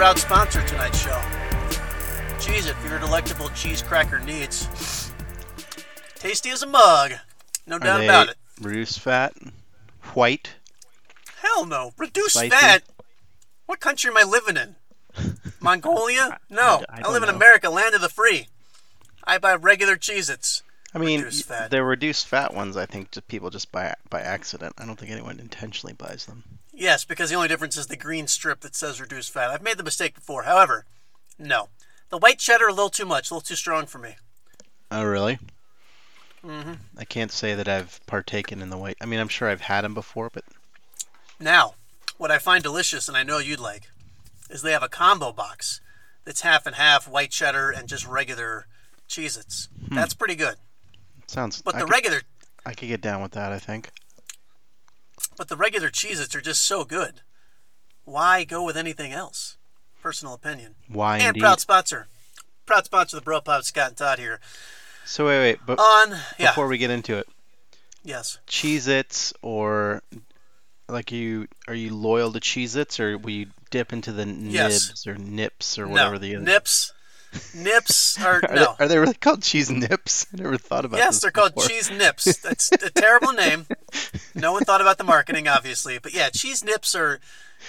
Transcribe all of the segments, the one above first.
proud sponsor of tonight's show. Cheez-It for your delectable cheese cracker needs. Tasty as a mug. No Are doubt they about it. Reduced fat, white. Hell no. Reduced Spicy? fat? What country am I living in? Mongolia? No. I I, don't live in know. America, land of the free. I buy regular Cheez Its. I mean, Reduced y- fat. the reduced fat ones. I think just people just buy by accident. I don't think anyone intentionally buys them. Yes, because the only difference is the green strip that says reduced fat. I've made the mistake before. However, no. The white cheddar a little too much, a little too strong for me. Oh, really? hmm I can't say that I've partaken in the white. I mean, I'm sure I've had them before, but Now, what I find delicious, and I know you'd like, is they have a combo box that's half and half white cheddar and just regular Cheez Its. That's pretty good. sounds. But I the could, regular I could get down with that. I think. But the regular Cheez Its are just so good. Why go with anything else? Personal opinion. Why and indeed? proud sponsor. Proud sponsor of the Bro Pop, Scott and Todd here. So wait, wait, but On yeah. before we get into it, Yes. Cheez-Its or like you are you loyal to Cheez-Its or will you dip into the Yes. nibs or nips or whatever no. the other nips. Nips are, are, no. they, are they really called cheese nips? I never thought about that. yes, they're called cheese nips. That's a terrible name. No one thought about the marketing, obviously, but yeah, cheese nips are.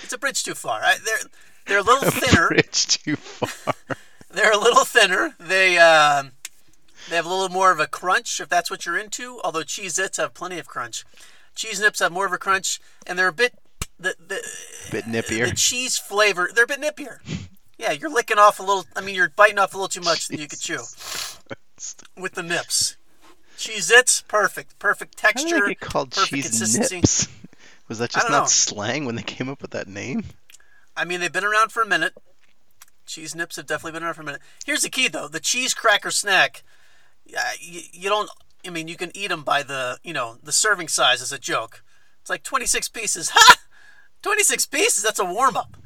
It's a bridge too far. I, they're they're a little thinner. Bridge too far. They're a little thinner. They um, they have a little more of a crunch if that's what you're into. Although Cheez-Its have plenty of crunch. Cheese nips have more of a crunch, and they're a bit the the Bit nippier. the cheese flavor. They're a bit nippier. Yeah, you're licking off a little. I mean, you're biting off a little too much than you could chew with the nips. Cheez-Its perfect, perfect How did texture. they get called cheese nips? Was that just don't know. slang when they came up with that name? I mean, they've been around for a minute. Cheese nips have definitely been around for a minute. Here's the key, though: the cheese cracker snack. You, you don't. I mean, you can eat them by the you know the serving size as a joke. It's like 26 pieces. Ha! 26 pieces. That's a warm up.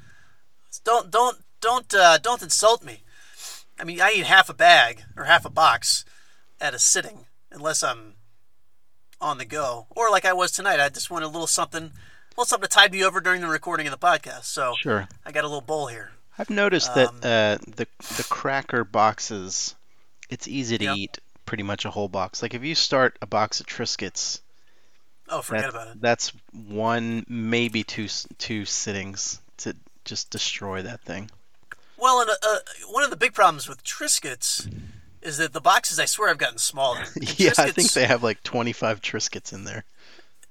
Don't don't don't uh, don't insult me. I mean, I eat half a bag or half a box at a sitting, unless I'm on the go or like I was tonight. I just wanted a little something, a little something to tide me over during the recording of the podcast. So Sure. I got a little bowl here. I've noticed Um, that uh, the the cracker boxes, it's easy to Yep. eat pretty much a whole box. Like if you start a box of Triscuits, Oh, forget that's, about it. that's one maybe two two sittings to just destroy that thing. Well, and uh, uh, one of the big problems with Triscuits is that the boxes, I swear, have gotten smaller. And yeah, I think they have like 25 Triscuits in there.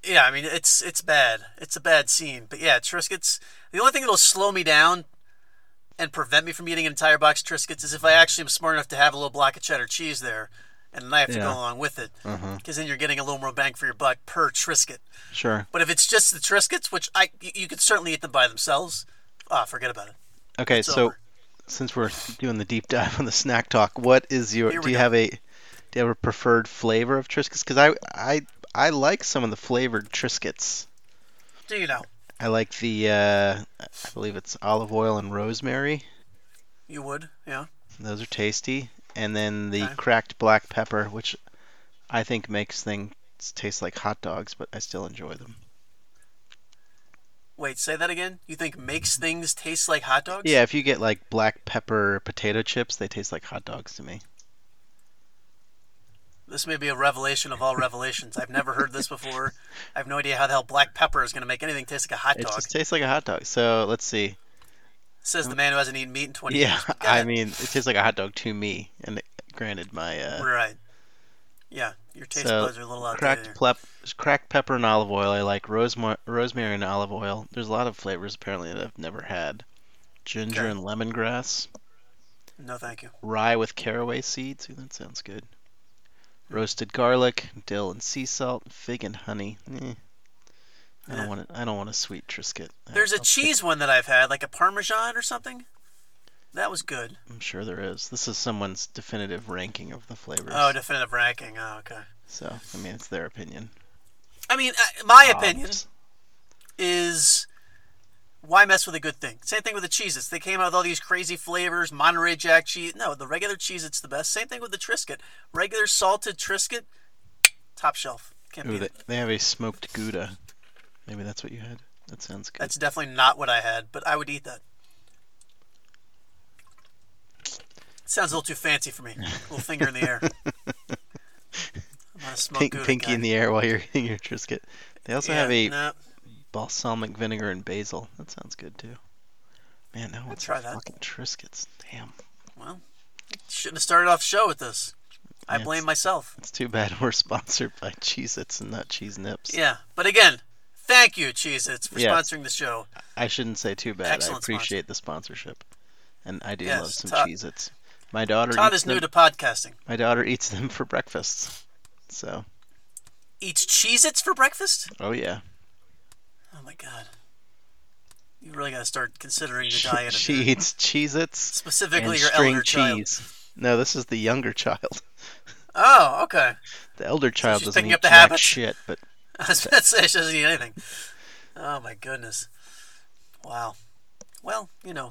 Yeah, I mean, it's it's bad. It's a bad scene. But yeah, Triscuits. The only thing that'll slow me down and prevent me from eating an entire box of Triscuits is if I actually am smart enough to have a little block of cheddar cheese there, and I have to go along with it, Uh-huh. because then you're getting a little more bang for your buck per Triscuit. Sure. But if it's just the Triscuits, which I you, you could certainly eat them by themselves, ah, forget about it. Okay, It's so over. Since we're doing the deep dive on the snack talk, what is your do you go. have a do you have a preferred flavor of Triscuits? Because I I I like some of the flavored Triscuits. Do you know? I like the uh, I believe it's olive oil and rosemary. You would, yeah. Those are tasty. And then the Okay. cracked black pepper, which I think makes things taste like hot dogs, but I still enjoy them. Wait, say that again. You think makes things taste like hot dogs? Yeah, if you get like black pepper potato chips, they taste like hot dogs to me. This may be a revelation of all revelations. I've never heard this before. I have no idea how the hell black pepper is going to make anything taste like a hot dog. It just tastes like a hot dog. So let's see. Says the man who hasn't eaten meat in 20 Yeah, years. Go I mean, it tastes like a hot dog to me. And granted, my uh, right. Yeah, your taste So, buds are a little outdated. cracked here. plep, cracked pepper and olive oil. I like rosema- rosemary and olive oil. There's a lot of flavors apparently that I've never had. Ginger Okay. and lemongrass. No, thank you. Rye with caraway seeds. Ooh, that sounds good. Roasted garlic, dill and sea salt, fig and honey. Eh. I don't want to. I don't want a sweet Triscuit. There's a I'll stick- cheese one that I've had, like a Parmesan or something. That was good. I'm sure there is. This is someone's definitive ranking of the flavors. Oh, definitive ranking. Oh, okay. so I mean, it's their opinion. I mean, uh, my opinion is why mess with a good thing? Same thing with the Cheez-Its. They came out with all these crazy flavors, Monterey Jack cheese. No, the regular Cheez-Its the best. Same thing with the Triscuit. Regular salted Triscuit, top shelf. Can't Ooh, they, it. they have a smoked Gouda. Maybe that's what you had. That sounds good. That's definitely not what I had, but I would eat that. Sounds a little too fancy for me. A little finger in the air. I'm smoke Pink, pinky guy. in the air while you're eating your Triscuit. They also have a no, balsamic vinegar and basil. That sounds good too. Man, now it's try that. fucking Triscuits. Damn. well, shouldn't have started off the show with this. I Yeah, blame it's- myself. It's too bad we're sponsored by Cheez Its and not Cheese Nips. Yeah, but again, thank you, Cheez-Its, for Yes. sponsoring the show. I shouldn't say too bad. Excellent I appreciate the sponsorship. And I do Yes, love some Cheez Its. My daughter Todd is new them, to podcasting. my daughter eats them for breakfast. So Eats Cheez-Its for breakfast? oh yeah. Oh my god. You really got to start considering the She, diet she your, eats Cheez Its specifically your string elder child. cheese. No, this is the younger child. Oh, okay. The elder child she's doesn't eat up the jack habits. shit, but I was about to say she doesn't eat anything. Oh my goodness. Wow. Well, you know.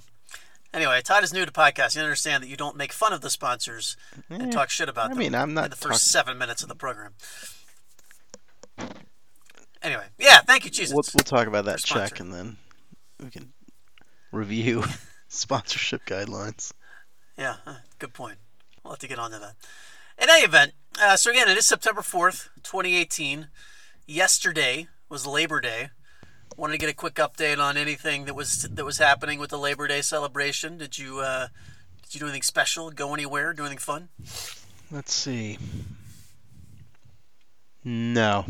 Anyway, Todd is new to podcasting. You understand that you don't make fun of the sponsors and talk shit about I them mean, I'm not in the first talking- seven minutes of the program. Anyway, yeah, thank you, Jesus. we'll, we'll talk about that check and then we can review sponsorship guidelines. Yeah, good point. We'll have to get onto that. In any event, uh, so again, it is September 4th, 2018. Yesterday was Labor Day. Wanted to get a quick update on anything that was that was happening with the Labor Day celebration. Did you uh, did you do anything special? Go anywhere? Do anything fun? Let's see. No.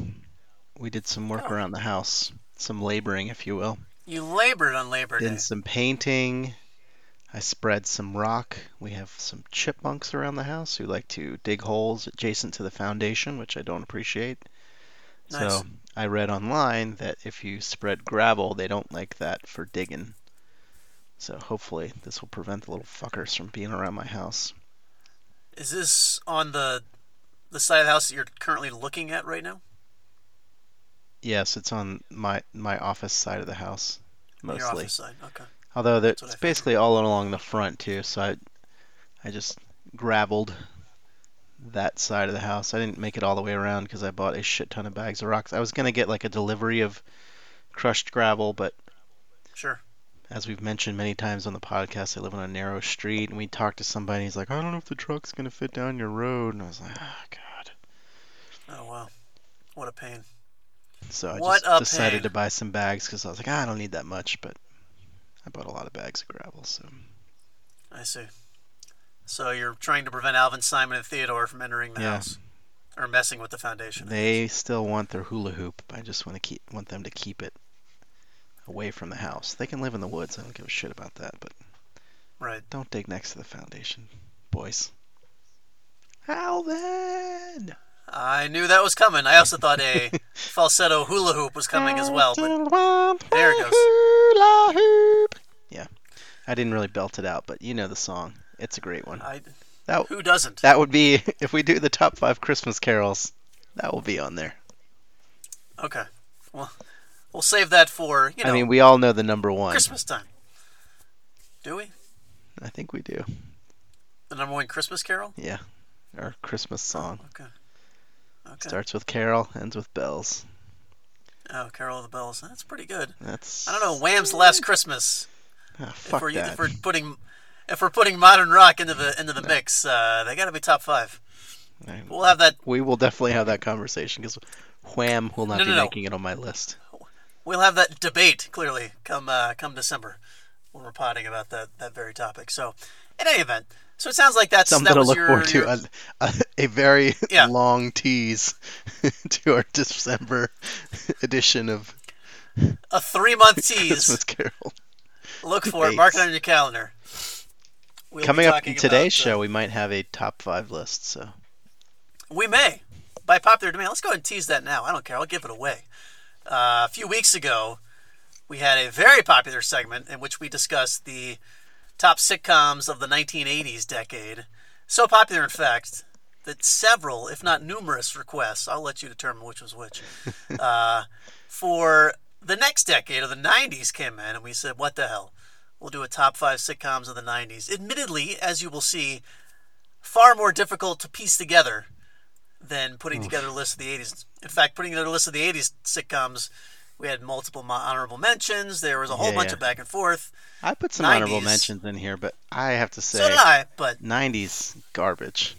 We did some work Oh. around the house. Some laboring, if you will. You labored on Labor Day. Did some painting. I spread some rock. We have some chipmunks around the house who like to dig holes adjacent to the foundation, which I don't appreciate. Nice. So I read online that if you spread gravel, they don't like that for digging. So hopefully this will prevent the little fuckers from being around my house. Is this on the the side of the house that you're currently looking at right now? Yes, it's on my my office side of the house On Your mostly. office side. Okay. Although there- what I it's basically all along the front too, so I I just graveled that side of the house. I didn't make it all the way around because I bought a shit ton of bags of rocks. I was gonna get like a delivery of crushed gravel, but Sure. as we've mentioned many times on the podcast, I live on a narrow street, and we talked to somebody. And he's like, "I don't know if the truck's gonna fit down your road," and I was like, "Oh God." Oh wow. What a pain. So I What just decided pain. to buy some bags because I was like, ah, "I don't need that much," but I bought a lot of bags of gravel. So I see. So you're trying to prevent Alvin, Simon, and Theodore from entering the Yeah. house or messing with the foundation. they still want their hula hoop. I just want to keep want them to keep it away from the house. They can live in the woods. I don't give a shit about that, but Right. don't dig next to the foundation, boys. Alvin. I knew that was coming. I also thought a falsetto hula hoop was coming as well, but there it goes. Hula hoop. Yeah, I didn't really belt it out, but you know the song. It's a great one. I, That who doesn't? that would be if we do the top five Christmas carols. That will be on there. Okay. Well, we'll save that for you know I mean, we all know the number one. Christmas time. Do we? I think we do. The number one Christmas Carol? Yeah, our Christmas song oh, Okay. Okay. starts with carol, ends with bells. Oh, Carol of the Bells. That's pretty good. That's I don't know. Wham's Last Christmas. Ah, if fuck we're that. if we're putting if we're putting modern rock into the into the mix, uh, they got to be top five. We'll have that. we will definitely have that conversation because Wham will not No, be no, no. making it on my list. We'll have that debate clearly come uh, come December when we're potting about that that very topic. So, in any event, so it sounds like that's Something that to look your, forward to. your- A, a, a very Yeah. long tease to our December edition of a three month tease. Christmas Carol. Look for it. Mark it on your calendar. We'll Coming up in today's uh, show, we might have a top five list. So We may. By popular demand. Let's go ahead and tease that now. I don't care. I'll give it away. Uh, a few weeks ago, we had a very popular segment in which we discussed the top sitcoms of the 1980s decade. So popular, in fact, that several, if not numerous, requests, I'll let you determine which was which, uh, for the next decade of the 90s came in, and we said, what the hell? We'll do a top five sitcoms of the 90s. Admittedly, as you will see, far more difficult to piece together than putting together a list of the 80s. In fact, putting together a list of the 80s sitcoms, we had multiple honorable mentions. There was a whole Yeah, bunch yeah. of back and forth. I put some honorable mentions in here, but I have to say, So did I, but 90s garbage.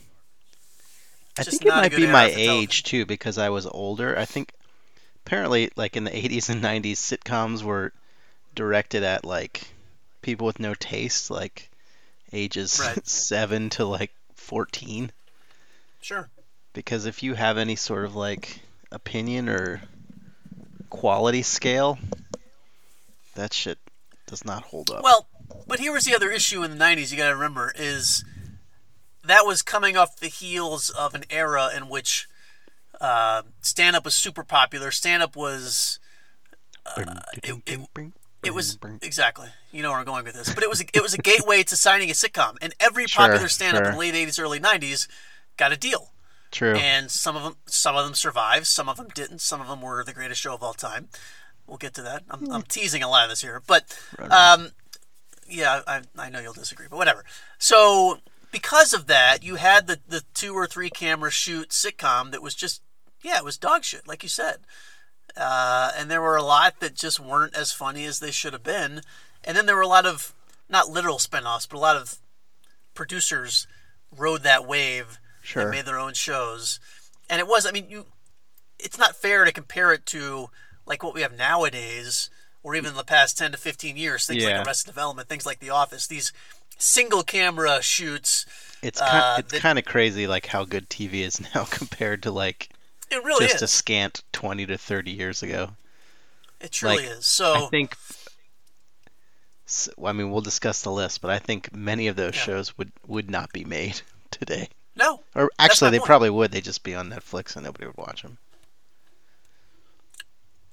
I think it might be my age too, because I was older. I think apparently, like in the 80s and 90s, sitcoms were directed at like people with no taste, like ages Right. seven to like 14. sure. Because if you have any sort of like opinion or quality scale, that shit does not hold up. Well, but here was the other issue in the 90s you got to remember is that was coming off the heels of an era in which uh, stand up was super popular. Stand up was it- it- it was exactly you know where I'm going with this, but it was a, it was a gateway to signing a sitcom, and every Sure, popular stand up in the late 80s, early 90s got a deal. True. And some of them some of them survived, some of them didn't. Some of them were the greatest show of all time. We'll get to that. I'm, I'm teasing a lot of this here, but um, yeah, I, I know you'll disagree, but whatever. So because of that, you had the the two or three camera shoot sitcom that was just yeah, it was dog shit, like you said. Uh, and there were a lot that just weren't as funny as they should have been. And then there were a lot of not literal spin-offs, but a lot of producers rode that wave Sure. and made their own shows. And it was, I mean, you, it's not fair to compare it to like what we have nowadays, or even in the past ten to fifteen years. Things Yeah. like Arrested Development, things like The Office. These single camera shoots. It's uh, it's that- kind of crazy like how good TV is now compared to like It really just is. a scant 20 to 30 years ago. it truly like, is. So I think I mean we'll discuss the list, but I think many of those Yeah. shows would would not be made today. no, Or actually they point. probably would. They'd just be on Netflix and nobody would watch them.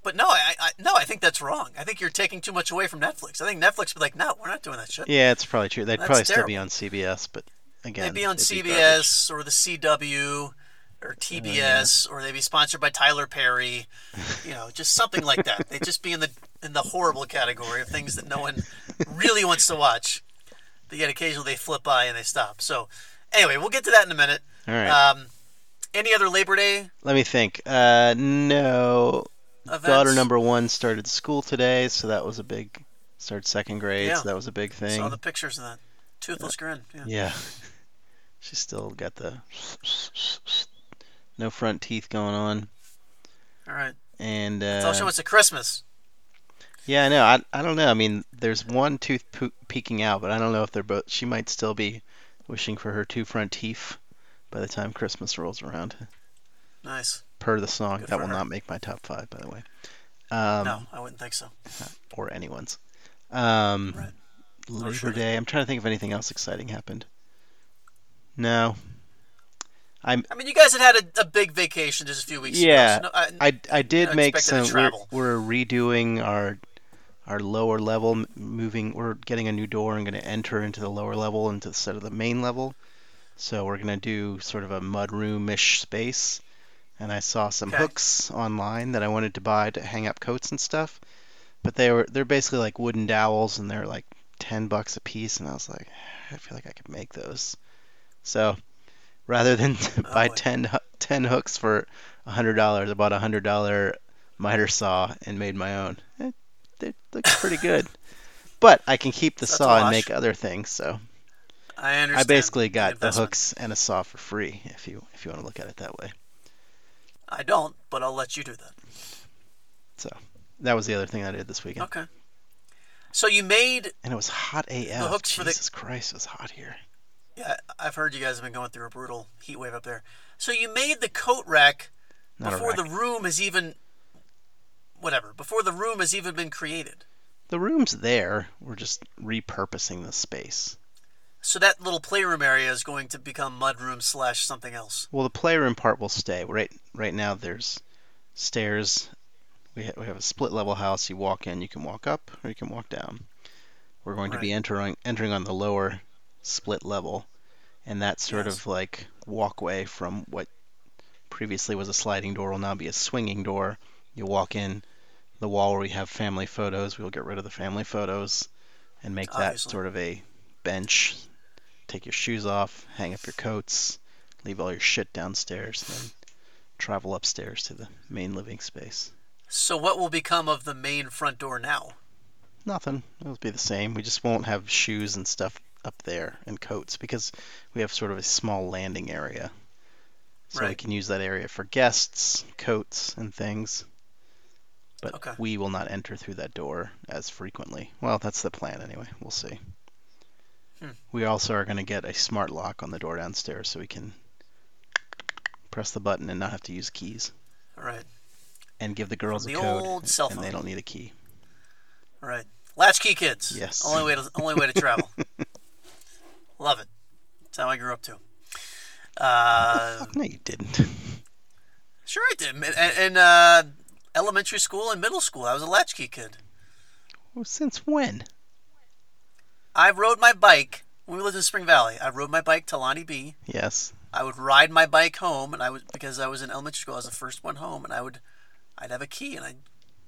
but no, I, I no, I think that's wrong. I think you're taking too much away from Netflix. I think Netflix would be like, no, we're not doing that shit. Yeah, it's probably true. They'd That's probably still be on CBS, but again, They'd be on CBS or the CW or TBS or they'd be sponsored by Tyler Perry, you know, just something like that. They'd just be in the in the horrible category of things that no one really wants to watch. But yet occasionally they flip by and they stop. So anyway, we'll get to that in a minute. All right. Um, any other Labor Day Let me think. Uh, no, events? daughter number one started school today, so that was a big. Started second grade, Yeah. so that was a big thing. Saw the pictures of that toothless grin. Yeah. Yeah. She's still got the no front teeth going on. All right. And uh, she wants a Christmas. yeah, I know. I, I don't know. I mean, there's one tooth po- peeking out, but I don't know if they're both. She might still be wishing for her two front teeth by the time Christmas rolls around. Nice. Per the song, Good that will her. not make my top five, by the way. Um, no, I wouldn't think so. Or anyone's. Um, Right. Labor it? Day. I'm trying to think if anything else exciting happened. No. I mean, you guys had had a, a big vacation just a few weeks Yeah, ago. So no, I, I, I did make some. We're, we're redoing our our lower level, moving. We're getting a new door and going to enter into the lower level into instead of the main level. So we're going to do sort of a mud room-ish space. And I saw some Okay. hooks online that I wanted to buy to hang up coats and stuff. But they were they're basically like wooden dowels and they're like ten bucks a piece. And I was like, I feel like I could make those. So rather than oh, buy boy. 10, 10 hooks for a hundred dollars, I bought a hundred dollar miter saw and made my own. It, it looks pretty good, but I can keep the That's saw and make other things. So I understand. I basically got the investment. hooks and a saw for free, if you if you want to look at it that way. I don't, but I'll let you do that. So that was the other thing I did this weekend, Okay. So you made, and it was hot AF. hooks for the- Jesus Christ, it was hot here. Yeah, I've heard you guys have been going through a brutal heat wave up there. So you made the coat rack Not before rack. the room has even, whatever, before the room has even been created. The room's there. We're just repurposing the space. So that little playroom area is going to become mudroom slash something else. Well, the playroom part will stay. Right, right now there's stairs. We, ha- we have a split level house. You walk in, you can walk up or you can walk down. We're going to be entering entering on the lower split level, and that sort Yes. of like walkway from what previously was a sliding door will now be a swinging door. You walk in, the wall where we have family photos. We'll get rid of the family photos, and make that sort of a bench. Take your shoes off, hang up your coats, leave all your shit downstairs, and then travel upstairs to the main living space. So what will become of the main front door now? Nothing. It'll be the same. We just won't have shoes and stuff up there in coats because we have sort of a small landing area. So we can use that area for guests, coats, and things. But Okay. we will not enter through that door as frequently. Well, that's the plan anyway. We'll see. Hmm. We also are going to get a smart lock on the door downstairs so we can press the button and not have to use keys. All right. And give the girls the a code, old cell and they don't need a key. All right. Latchkey kids. Yes. Only way to only way to travel. Love it. That's how I grew up too. Uh, No, you didn't. sure I did. In, in uh, elementary school and middle school, I was a latchkey kid. Well, Since when? I rode my bike when we lived in Spring Valley. I rode my bike to Lonnie B. Yes. I would ride my bike home, and I would because I was in elementary school. I was the first one home, and I would, I'd have a key, and I'd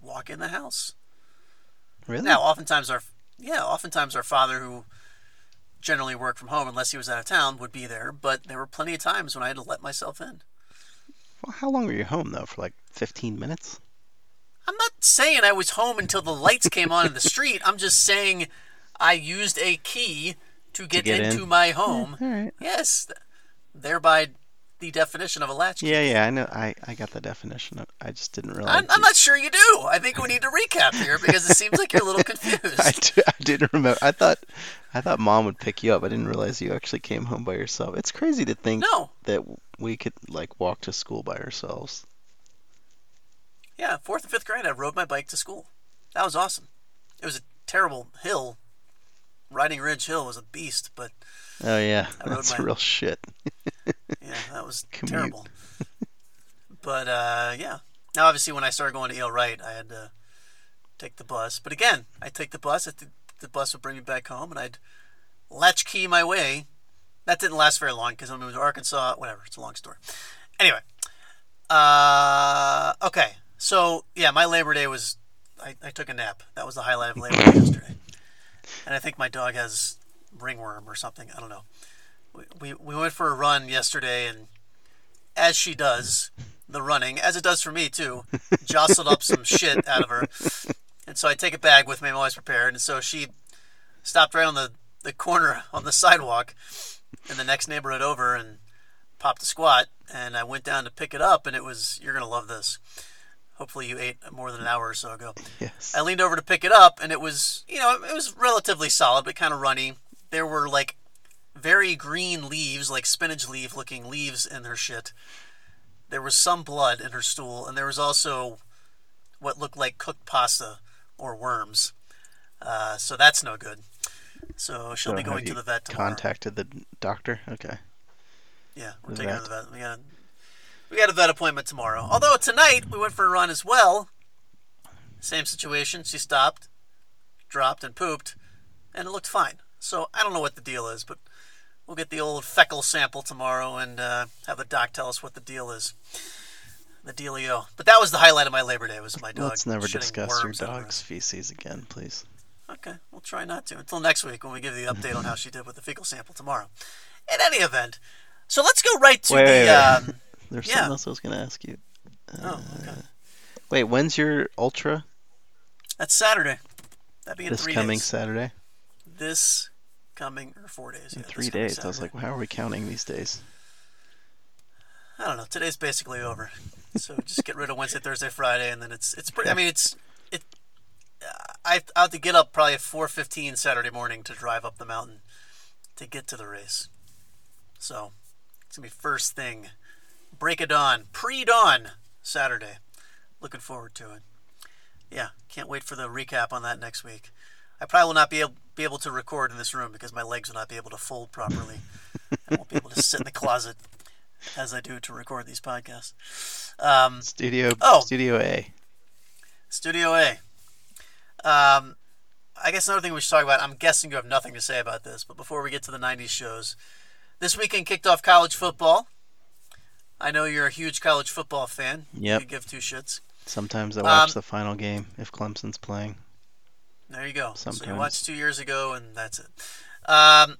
walk in the house. Really? Now, oftentimes our yeah, oftentimes our father, who generally worked from home unless he was out of town, would be there. But there were plenty of times when I had to let myself in. Well, how long were you home though? For like 15 minutes? I'm not saying I was home until the lights came on in the street. I'm just saying I used a key to get, get into in? my home. Right. Yes, thereby the definition of a latchkey. Yeah, yeah, I know. I, I got the definition. of- I just didn't realize. I'm, I'm not sure you do. I think we need to recap here because it seems like you're a little confused. I, do, I didn't remember. I thought I thought mom would pick you up. I didn't realize you actually came home by yourself. It's crazy to think No, that we could like walk to school by ourselves. yeah, fourth and fifth grade, I rode my bike to school. That was awesome. It was a terrible hill. Riding Ridge Hill was a beast, but Oh yeah, I that's my- real shit. yeah, that was Commute. terrible. but uh, yeah, now obviously when I started going to E.L. Wright, I had to take the bus. But again, I'd take the bus. The, the bus would bring me back home, and I'd latchkey my way. That didn't last very long because when we moved to Arkansas, whatever. It's a long story. Anyway, uh, okay. So yeah, my Labor Day was I, I took a nap. That was the highlight of Labor Day yesterday. And I think my dog has ringworm or something. I don't know. We, we, we went for a run yesterday, and as she does, the running, as it does for me too, jostled up some shit out of her. And so I take a bag with me. I'm always prepared. And so she stopped right on the, the corner on the sidewalk in the next neighborhood over and popped a squat. And I went down to pick it up, and it was, you're going to love this. Hopefully, you ate more than an hour or so ago. Yes. I leaned over to pick it up, and it was, you know, it was relatively solid, but kind of runny. There were like very green leaves, like spinach leaf looking leaves in her shit. There was some blood in her stool, and there was also what looked like cooked pasta or worms. Uh, so that's no good. So she'll So be going to the vet tomorrow. Contacted the doctor. Okay. Yeah, we're The taking her to the vet. We got a, we got a vet appointment tomorrow. Although tonight we went for a run as well. Same situation. She stopped, dropped, and pooped, and it looked fine. So I don't know what the deal is, but we'll get the old fecal sample tomorrow and uh, have the doc tell us what the deal is. The dealio. But that was the highlight of my Labor Day. Was my dog. Let's never shitting discuss your worms everywhere. dog's feces again, please. Okay, we'll try not to until next week when we give the update on how she did with the fecal sample tomorrow. In any event, so let's go right to Wait, the. wait, wait. Um, There's Yeah. something else I was going to ask you. oh, okay. Wait, when's your ultra? That's Saturday. That'd be in This three coming days. Saturday? This coming or four days. In Yeah, three days. I was like, Saturday. how are we counting these days? I don't know. Today's basically over, so just get rid of Wednesday, Thursday, Friday, and then it's it's pretty. I mean, it's it. uh, I I have to get up probably at four fifteen Saturday morning to drive up the mountain to get to the race. So it's gonna be first thing, break of dawn, pre dawn Saturday. Looking forward to it. Yeah, can't wait for the recap on that next week. I probably will not be able, be able to record in this room because my legs will not be able to fold properly. I won't be able to sit in the closet as I do to record these podcasts. Um, Studio Oh. Studio A. Studio A. Um, I guess another thing we should talk about. I'm guessing you have nothing to say about this, but before we get to the '90s shows, this weekend kicked off college football. I know you're a huge college football fan. Yep. You give two shits. Sometimes I watch Um, the final game if Clemson's playing. There you go. So you watched two years ago, and that's it. Um,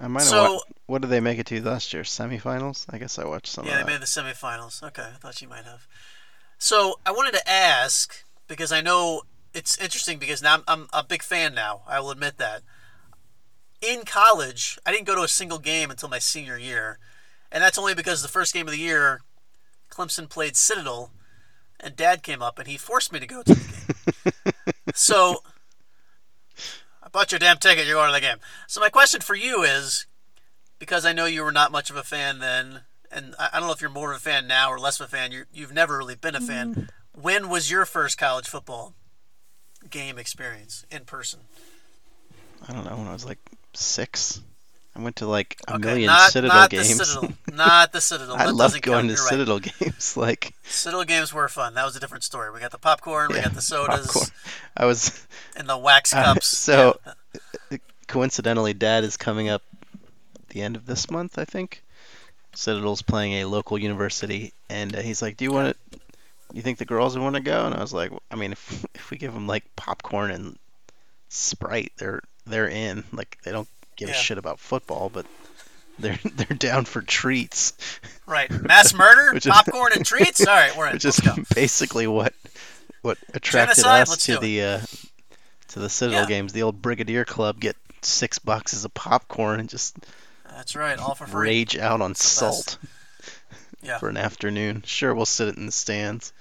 I might have. So- wa- what did they make it to last year? Semifinals? I guess I watched some Yeah, they made the semifinals. Okay, I thought you might have. So I wanted to ask because I know it's interesting because now I'm, I'm a big fan now. I will admit that. In college, I didn't go to a single game until my senior year, and that's only because the first game of the year, Clemson played Citadel, and Dad came up and he forced me to go to the game. so I bought your damn ticket. You're going to the game. So my question for you is, because I know you were not much of a fan then, and I I don't know if you're more of a fan now or less of a fan. you you've never really been a mm-hmm. fan. When was your first college football game experience in person? I don't know when I was like six. I went to like a Okay, million not, Citadel not games. the Citadel, not the Citadel. I love going count. to You're right. Citadel games. Like Citadel games were fun. That was a different story. We got the popcorn, we got the sodas, popcorn. I was in the wax Uh, cups. so- Yeah. coincidentally, Dad is coming up the end of this month, I think. Citadel's playing a local university, and uh, he's like, "Do you want to? You think the girls would want to go?" And I was like, "I mean, if if we give them like popcorn and Sprite, they're they're in. Like they don't give Yeah. a shit about football, but they're they're down for treats, right, mass murder, is- popcorn, and treats. All right, we're in. which is basically what what attracted Genocide? us to the uh, to the Citadel Yeah. games. The old Brigadier Club get six boxes of popcorn and just That's right, all for free. rage out on salt Yeah. for an afternoon. Sure, we'll sit it in the stands.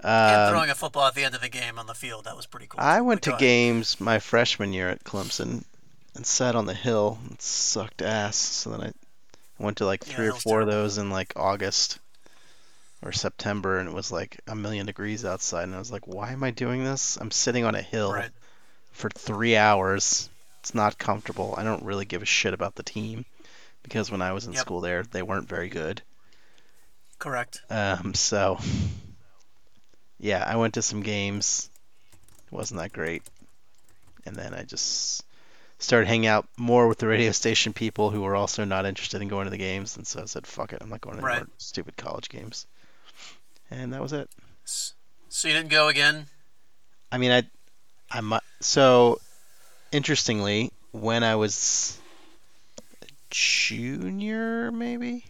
and Um, throwing a football at the end of the game on the field. That was pretty cool. I went to ahead. games my freshman year at Clemson and sat on the hill and sucked ass. So then I went to like Yeah, three or hill's four of those in like August or September, and it was like a million degrees outside, and I was like, "Why am I doing this? I'm sitting on a hill Right. for three hours. It's not comfortable. I don't really give a shit about the team because when I was in Yep. school there, they weren't very good. Correct. Um, so yeah, I went to some games. It wasn't that great. And then I just started hanging out more with the radio station people who were also not interested in going to the games, and so I said, "Fuck it, I'm not going to Right. stupid college games." And that was it. So you didn't go again? I mean, I, I mu- so interestingly, when I was a junior, maybe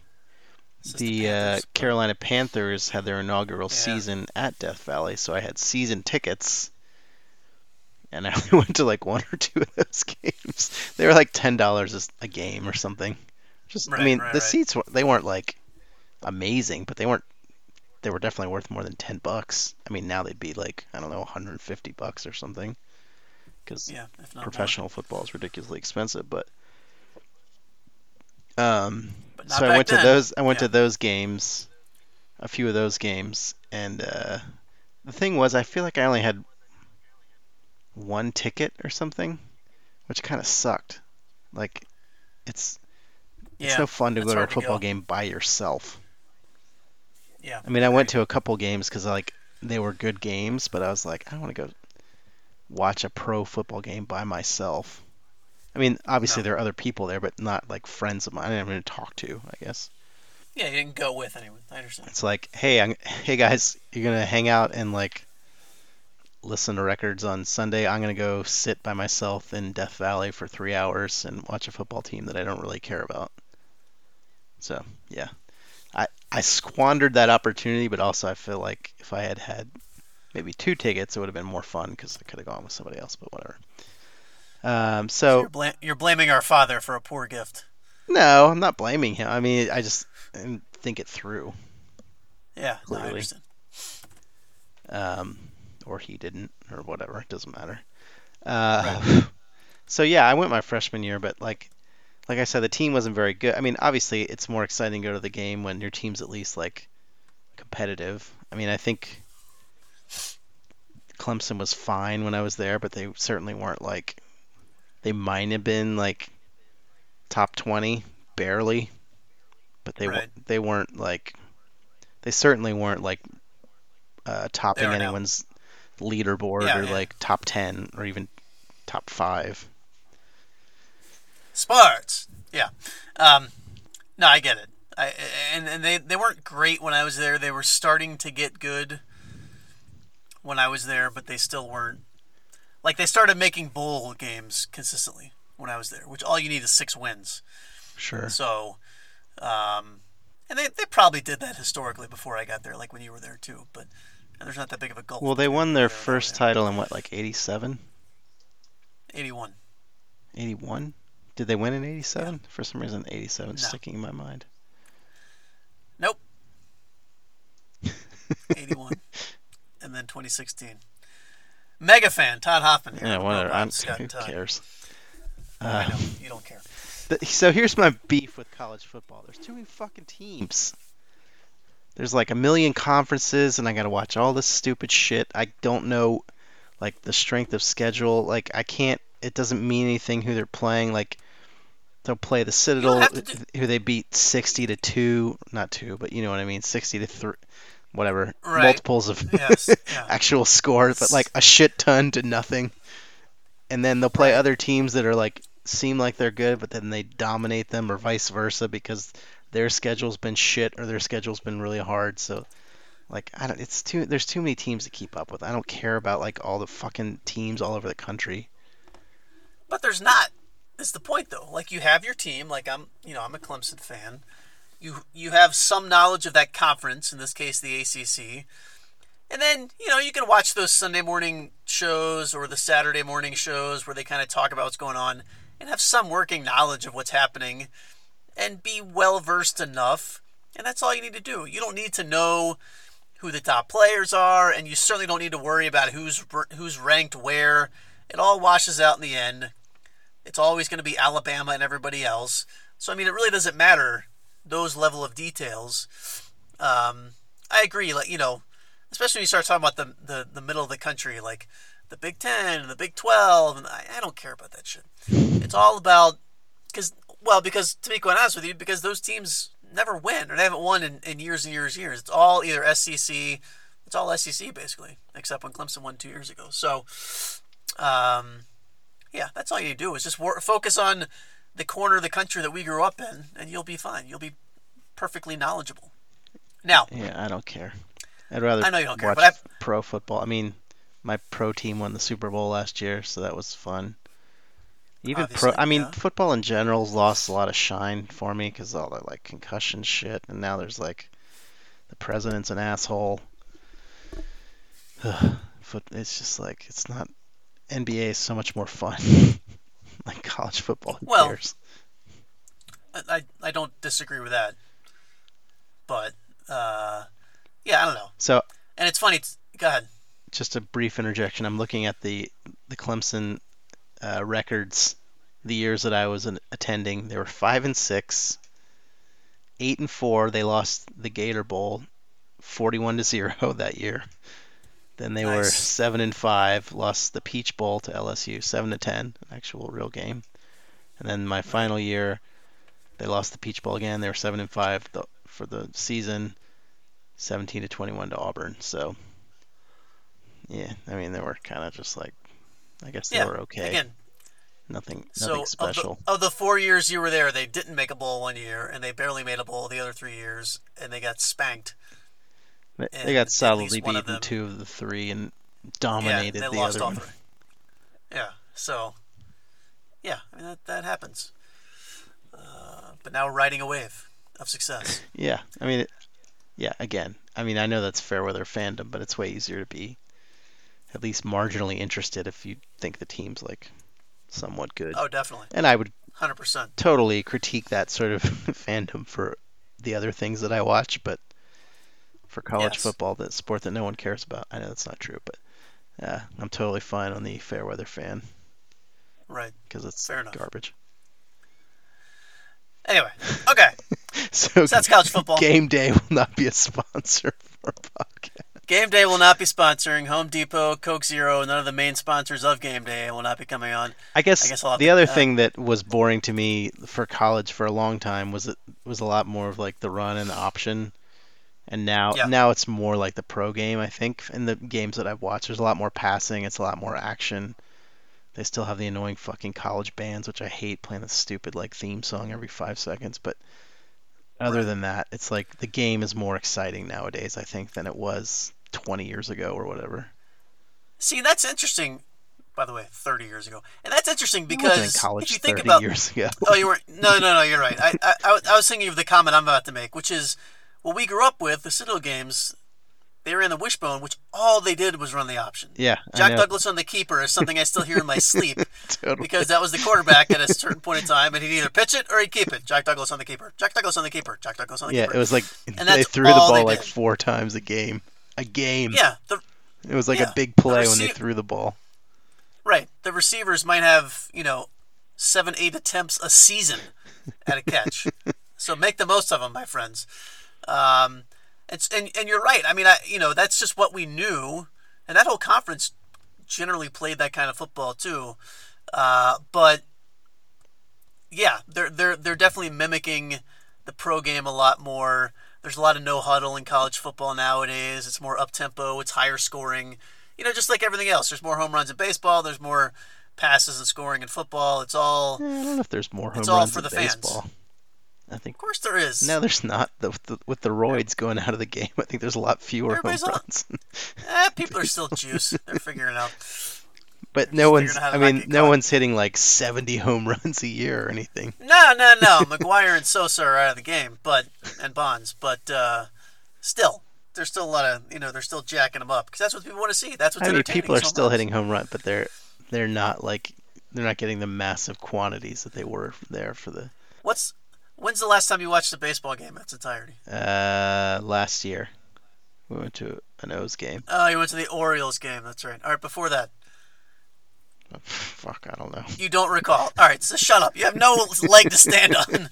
is the uh, Carolina Panthers had their inaugural Yeah. season at Death Valley, so I had season tickets, and I only went to like one or two of those games. They were like ten dollars a game or something. Just, I mean, right, the right. seats were, they weren't like amazing, but they weren't. They were definitely worth more than ten bucks. I mean, now they'd be like I don't know, 150 bucks or something, because Yeah, not more. professional football is ridiculously expensive, but um But so I went to those I went Yeah. to those games a few of those games and uh the thing was I feel like I only had one ticket or something, which kind of sucked. Like it's it's Yeah, no fun to go to a to football go. game by yourself. yeah. I mean, I went to a couple games because like they were good games, but I was like, I don't want to go watch a pro football game by myself. I mean, obviously No. there are other people there, but not like friends of mine. I didn't even talk to. I guess Yeah, you didn't go with anyone. I understand. it's like, hey, I'm, hey guys, you're gonna hang out and like listen to records on Sunday. I'm gonna go sit by myself in Death Valley for three hours and watch a football team that I don't really care about. So yeah, I I squandered that opportunity, but also I feel like if I had had maybe two tickets, it would have been more fun because I could have gone with somebody else. But whatever. Um, so You're, bla- you're blaming our father for a poor gift. no, I'm not blaming him. I mean, I just didn't think it through. Yeah, no, I understand. um, or he didn't, or whatever. It doesn't matter. Uh, So yeah, I went my freshman year, but like, like I said, the team wasn't very good. I mean, obviously, it's more exciting to go to the game when your team's at least like competitive. I mean, I think Clemson was fine when I was there, but they certainly weren't like. They might have been like top twenty, barely, but they Right. they weren't like. They certainly weren't like uh, topping anyone's leaderboard Yeah, or yeah. like top ten or even top five. sports Yeah. Um, no, I get it. I, and and they, they weren't great when I was there. They were starting to get good when I was there, but they still weren't. Like they started making bowl games consistently, when I was there, which all you need is six wins. Sure. So, um, and they, they probably did that historically before I got there, like when you were there too. But there's not that big of a gulf. Well, they won their first title in what, like 87? 81. 81? Did they win in 87? For some reason, 87 is No. sticking in my mind. Nope. 81. and then 2016. Mega fan, Todd Hoffman. Here. Yeah, Rob whatever. I'm, Scott who Todd. cares? I Uh, know, you don't care. so here's my beef with college football. There's too many fucking teams. There's like a million conferences, and I gotta watch all this stupid shit. I don't know, like the strength of schedule. Like I can't. It doesn't mean anything who they're playing. Like they'll play the Citadel, uh, do- who they beat 60 to two, not two, but you know what I mean, 60 to three, whatever, Right. multiples of Yes, yeah. actual scores, but like a shit ton to nothing. And then they'll play other teams that are like seem like they're good, but then they dominate them, or vice versa, because their schedule's been shit or their schedule's been really hard. So, like, I don't. It's too. There's too many teams to keep up with. I don't care about like all the fucking teams all over the country. But there's not. It's the point though. Like you have your team. Like I'm, you know, I'm a Clemson fan. You you have some knowledge of that conference. In this case, the ACC. And then you know you can watch those Sunday morning shows or the Saturday morning shows where they kind of talk about what's going on and have some working knowledge of what's happening and be well versed enough. And that's all you need to do. You don't need to know who the top players are, and you certainly don't need to worry about who's who's ranked where. It all washes out in the end. It's always going to be Alabama and everybody else. So I mean, it really doesn't matter those level of details. Um, I agree. Like you know, especially when you start talking about the the, the middle of the country, like the Big Ten and the Big Twelve, and I, I don't care about that shit. It's all about because well, because to be quite honest with you, because those teams never win or they haven't won in, in years and years and years. It's all either SEC. It's all SEC basically, except when Clemson won two years ago. So, um, yeah, that's all you do is just wor- focus on the corner of the country that we grew up in, and you'll be fine. You'll be perfectly knowledgeable. Now, Yeah, I don't care. I'd rather I know you don't care, but I've- pro football. I mean, my pro team won the Super Bowl last year, so that was fun. Even pro, I mean, yeah. football in general's lost a lot of shine for me because all the like concussion shit, and now there's like the president's an asshole. Foot, it's just like it's not. NBA is so much more fun. like college football, who Well, cares? I, I I don't disagree with that, but uh, yeah, I don't know. So And it's funny. It's, go ahead. just a brief interjection. I'm looking at the the Clemson uh, records. The years that I was an, attending, they were five and six, eight and four. They lost the Gator Bowl, forty-one to zero that year. Then they were seven and five, lost the Peach Bowl to LSU, seven to ten, an actual real game. And then my final year, they lost the Peach Bowl again. They were seven and five th- for the season, seventeen to twenty-one to Auburn. So yeah, I mean they were kind of just like, I guess they Yeah. were okay. Again, nothing, so nothing of special. the, of the four years you were there, they didn't make a bowl one year, and they barely made a bowl the other three years, and they got spanked. They, they got solidly of beaten them- two of the three and Yeah, dominated they the other one. three. Yeah, so yeah, I mean that that happens. Uh, but now we're riding a wave of success. Yeah, I mean, it, yeah. Again, I mean, I know that's fair weather fandom, but it's way easier to be at least marginally interested if you think the team's like somewhat good. Oh, definitely, And I would hundred percent. totally critique that sort of fandom for the other things that I watch, but for college Yes. football, that sport that no one cares about, I know that's not true, but yeah, I'm totally fine on the fair weather fan Right. because it's Fair enough. garbage. Anyway, okay. So, So that's college football. Game day will not be a sponsor for a podcast. Game Day will not be sponsoring Home Depot, Coke Zero, none of the main sponsors of Game Day will not be coming on. I guess, I guess the to- other uh, thing that was boring to me for college for a long time was it was a lot more of like the run and the option, and now Yeah. now it's more like the pro game. I think in the games that I've watched, there's a lot more passing. It's a lot more action. They still have the annoying fucking college bands, which I hate playing the stupid like theme song every five seconds. But other than that, it's like the game is more exciting nowadays. I think than it was 20 years ago or whatever. See, that's interesting, by the way, 30 years ago. And that's interesting because in college if you think 30 about years ago. Oh, you weren't. No, no, no. You're right. I, I, I was- thinking of the comment I'm about to make, which is what we grew up with. The Citadel games, they ran the wishbone, which all they did was run the option. yeah, Jack. Douglas on the keeper is something I still hear in my sleep Totally. because that was the quarterback at a certain point in time, and he'd either pitch it or he'd keep it. Jack Douglas on the keeper. Jack Douglas on the keeper. Jack Douglas on the yeah, keeper. Yeah, it was like And they threw the ball like did. four times a game. A game. yeah. The, It was like yeah. a big play when they threw the ball. right. The receivers might have you know seven, eight attempts a season at a catch. so make the most of them, my friends. Um, it's and and you're right. I mean, I you know that's just what we knew, and that whole conference generally played that kind of football too. Uh, but yeah, they're they're they're definitely mimicking the pro game a lot more. There's a lot of no huddle in college football nowadays. It's more up tempo. It's higher scoring. You know, just like everything else. There's more home runs in baseball. There's more passes and scoring in football. It's all. Eh, I don't know if there's more home It's all for the fans. baseball. I think Of course, there is. no, there's not. The, with, the, with the roids going out of the game, I think there's a lot fewer Everybody's home runs. Eh, people are still juice. They're figuring out. But no one's. out how to I mean, no caught. one's hitting like 70 home runs a year or anything. No, no, no. McGwire and Sosa are out of the game, but and Bonds, but uh, still, there's still a lot of you know they're still jacking them up because that's what people want to see. That's what's I mean, people are still runs. hitting home run, but they're they're not like they're not getting the massive quantities that they were there for the What's when's the last time you watched a baseball game in its entirety? uh last year. We went to an O's game. Oh, you went to the Orioles game. That's right. All right, before that, Fuck, I don't know. you don't recall. All right, so shut up. You have no leg to stand on in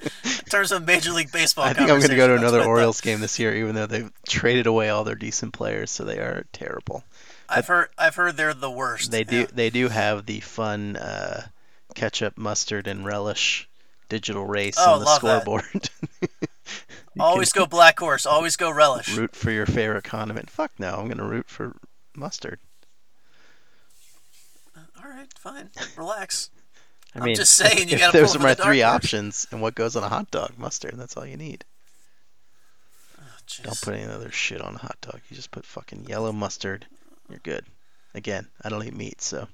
terms of Major League Baseball. I think I'm going to go to another what I thought. Orioles game this year, even though they've traded away all their decent players, so they are terrible. I've heard. I've heard they're the worst. They do Yeah. they do have the fun uh, ketchup, mustard, and relish digital race Oh, on the scoreboard. Always go black horse. Always go relish. root for your favorite condiment. Fuck no, I'm going to root for mustard. Right, fine. Relax. I I'm mean, just saying, you gotta those pull are my three dark options, and what goes on a hot dog, mustard. That's all you need. Oh. Don't put any other shit on a hot dog. You just put fucking yellow mustard. You're good. Again, I don't eat meat, so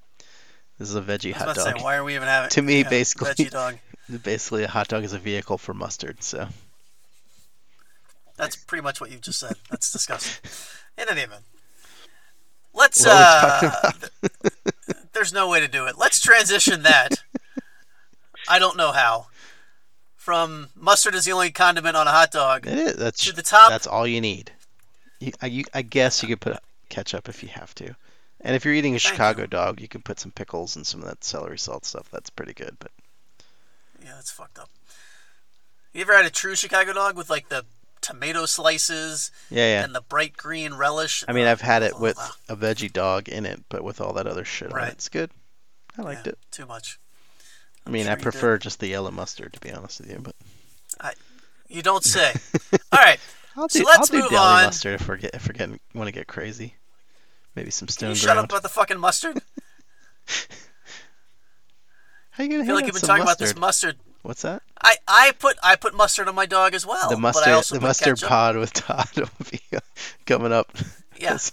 this is a veggie I was hot to dog. say, why are we even having? To me, yeah, basically- veggie dog. Basically, a hot dog is a vehicle for mustard. So That's pretty much what you just said. That's disgusting. In any event, let's. What are we Uh, there's no way to do it. Let's transition that. I don't know how. From mustard is the only condiment on a hot dog. it is. That's To the top. That's all you need. You, I, you, I guess you could put ketchup if you have to. And if you're eating a Thank Chicago dog, you can put some pickles and some of that celery salt stuff. That's pretty good. But Yeah, that's fucked up. You ever had a true Chicago dog with like the tomato slices yeah, yeah. and the bright green relish? I mean, I've had oh, it Oh, with wow. a veggie dog in it, but with all that other shit on Right. it. It's good. I liked Yeah, it. Too much. I mean, sure I prefer just the yellow mustard, to be honest with you. But I, You don't say. All right. I'll So let's I'll do move deli on. mustard if we're get, if we're getting want to get crazy. Maybe some Can stone you shut up about the fucking mustard? How you gonna I feel like you've been talking about this mustard. What's that? I, I put I put mustard on my dog as well. the but mustard, I also the mustard ketchup. pod with Todd will be coming up. Yeah.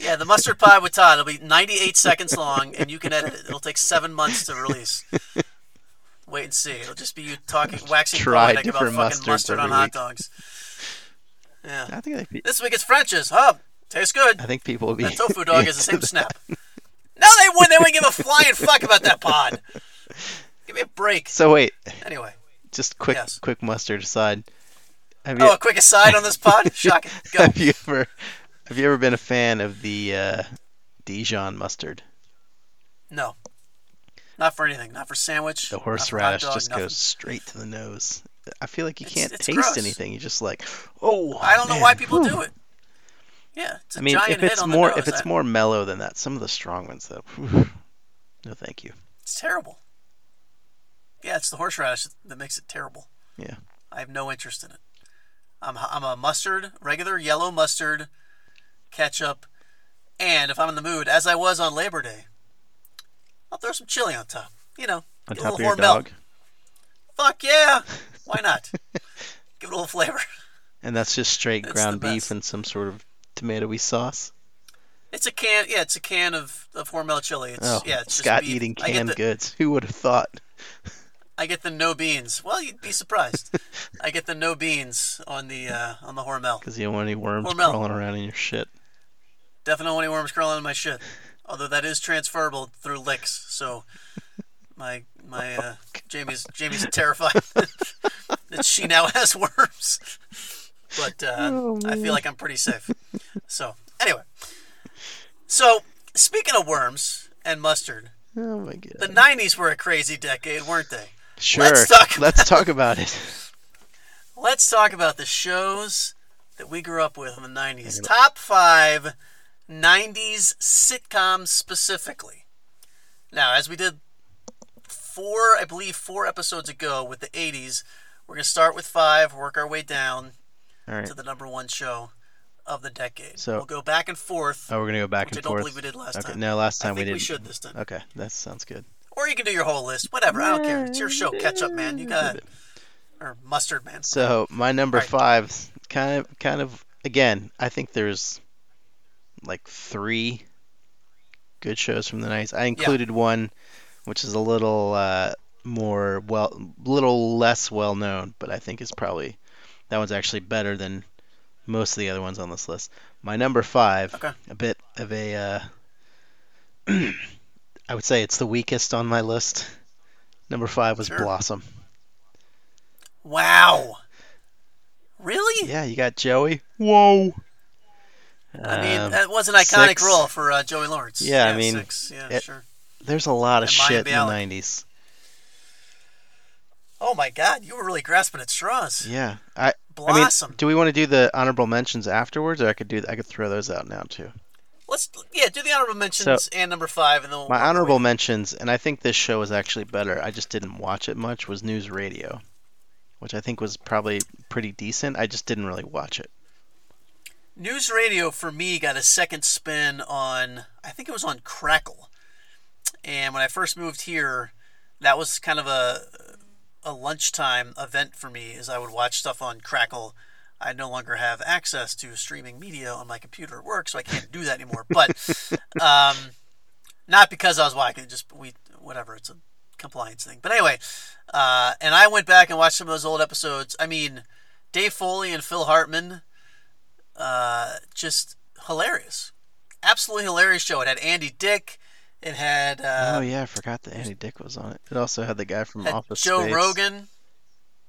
Yeah, the mustard pod with Todd. It'll be 98 seconds long, and you can edit it. It'll take seven months to release. Wait and see. It'll just be you talking, waxing poetic about fucking mustard on every hot dogs. Yeah. I think they, This week it's French's. Huh? Tastes good. I think people will be. That tofu dog is the same snap. No, they wouldn't. They wouldn't give a flying fuck about that pod. Give me a break. So wait, Anyway. just quick, Yes. quick mustard aside. Have you, Oh, a quick aside on this pod. Shocking. Go. have you ever, have you ever been a fan of the uh, Dijon mustard? No. Not for anything. Not for sandwich. The horseradish dog, just nothing. goes straight to the nose. I feel like you It's- can't it's taste gross. anything. You're just like, oh. I don't know why people whew." do it. Yeah, it's a I mean, giant if it's more nose. if it's I- more mellow than that, some of the strong ones though. no, thank you. It's terrible. Yeah, it's the horseradish that makes it terrible. Yeah. I have no interest in it. I'm I'm a mustard, regular yellow mustard, ketchup, and if I'm in the mood, as I was on Labor Day, I'll throw some chili on top. You know, On get a top of little your dog, Fuck yeah! Why not? Give it a little flavor. and that's just straight It's ground beef and some sort of tomatoey sauce. It's a can. Yeah, it's a can of, of Hormel chili. It's Oh, yeah. It's just Scott eating canned the, goods. Who would have thought? I get the no beans. Well, you'd be surprised. I get the no beans on the uh, on the Hormel. Because you don't want any worms Hormel. crawling around in your shit. Definitely don't want any worms crawling in my shit. Although that is transferable through licks, so my my uh, Jamie's Jamie's terrified that she now has worms. But uh, Oh, I feel like I'm pretty safe. So anyway, so speaking of worms and mustard, Oh my god. the '90s were a crazy decade, weren't they? Sure. let's talk Let's talk about it. Let's talk about the shows that we grew up with in the 90s. Top five 90s sitcoms specifically. Now, as we did four, I believe, four episodes ago with the 80s, we're going to start with five, work our way down right. to the number one show of the decade. So- we'll go back and forth. Oh, we're gonna go back and I don't forth. believe we did last okay. time. No, last time we think we didn't. should this time. Okay, that sounds good. Or you can do your whole list. Whatever. I don't care. It's your show. Catch up, man. You got it. Or Mustard Man. So my number Right. five, kind of, kind of, again, I think there's like three good shows from the '90s. I included one, which is a little uh, more well, little less well known, but I think is probably that one's actually better than most of the other ones on this list. My number five, Okay. a bit of a, uh, I would say it's the weakest on my list. Number five was Sure. Blossom. Wow. Really? Yeah, you got Joey. Whoa. I mean, Um, that was an iconic six. role for uh, Joey Lawrence. Yeah, I mean, six. Yeah, it- sure. there's a lot of and shit in the '90s. Oh my God, you were really grasping at straws. Yeah, I. Blossom. I mean, do we want to do the honorable mentions afterwards, or I could do? I could throw those out now too. Let's yeah, do the honorable mentions and number five, and then we'll My honorable mentions, and I think this show was actually better. I just didn't watch it much. Was News Radio, which I think was probably pretty decent. I just didn't really watch it. News radio for me got a second spin on I think it was on Crackle. And when I first moved here, that was kind of a a lunchtime event for me as I would watch stuff on Crackle. I no longer have access to streaming media on my computer at work, so I can't do that anymore. But um, not because I was watching, just we whatever, it's a compliance thing. But anyway, uh, and I went back and watched some of those old episodes. I mean, Dave Foley and Phil Hartman uh, just hilarious. Absolutely hilarious show. It had Andy Dick. It had, uh, oh yeah, I forgot that Andy Dick was on it. It also had the guy from Office Joe Space. Rogan.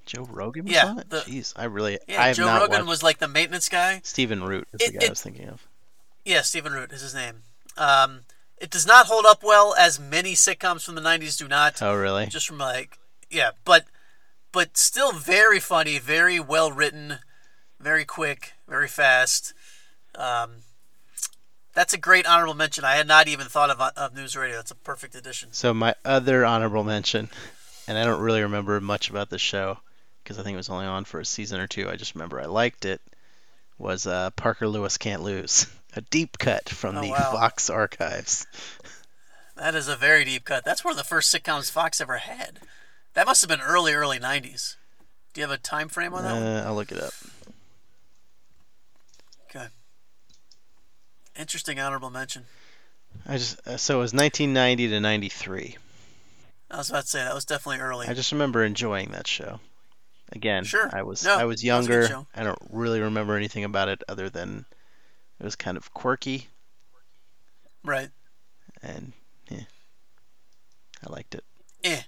Joe Rogan was Yeah, on it. the- Jeez, I really. Yeah, I have Joe Rogan watched. was like the maintenance guy. Stephen Root is It- the guy I was thinking of. Yeah, Stephen Root is his name. Um, it does not hold up well as many sitcoms from the '90s do not. Oh really? Just from like, yeah, but but still very funny, very well written, very quick, very fast. Um, that's a great honorable mention. I had not even thought of of news radio. That's a perfect addition. So my other honorable mention, and I don't really remember much about the show because I think it was only on for a season or two. I just remember I liked it. Was uh, Parker Lewis Can't Lose, a deep cut from Oh, the wow. Fox archives. That is a very deep cut. That's one of the first sitcoms Fox ever had. That must have been early, early '90s. Do you have a time frame on that? Uh, I'll look it up. Okay. Interesting honorable mention. I just uh, so it was 1990 to 93. I was about to say that was definitely early. I just remember enjoying that show. Again, Sure. I was No, I was that was younger. I don't really remember anything about it other than it was kind of quirky Right. and yeah, I liked it. Eh.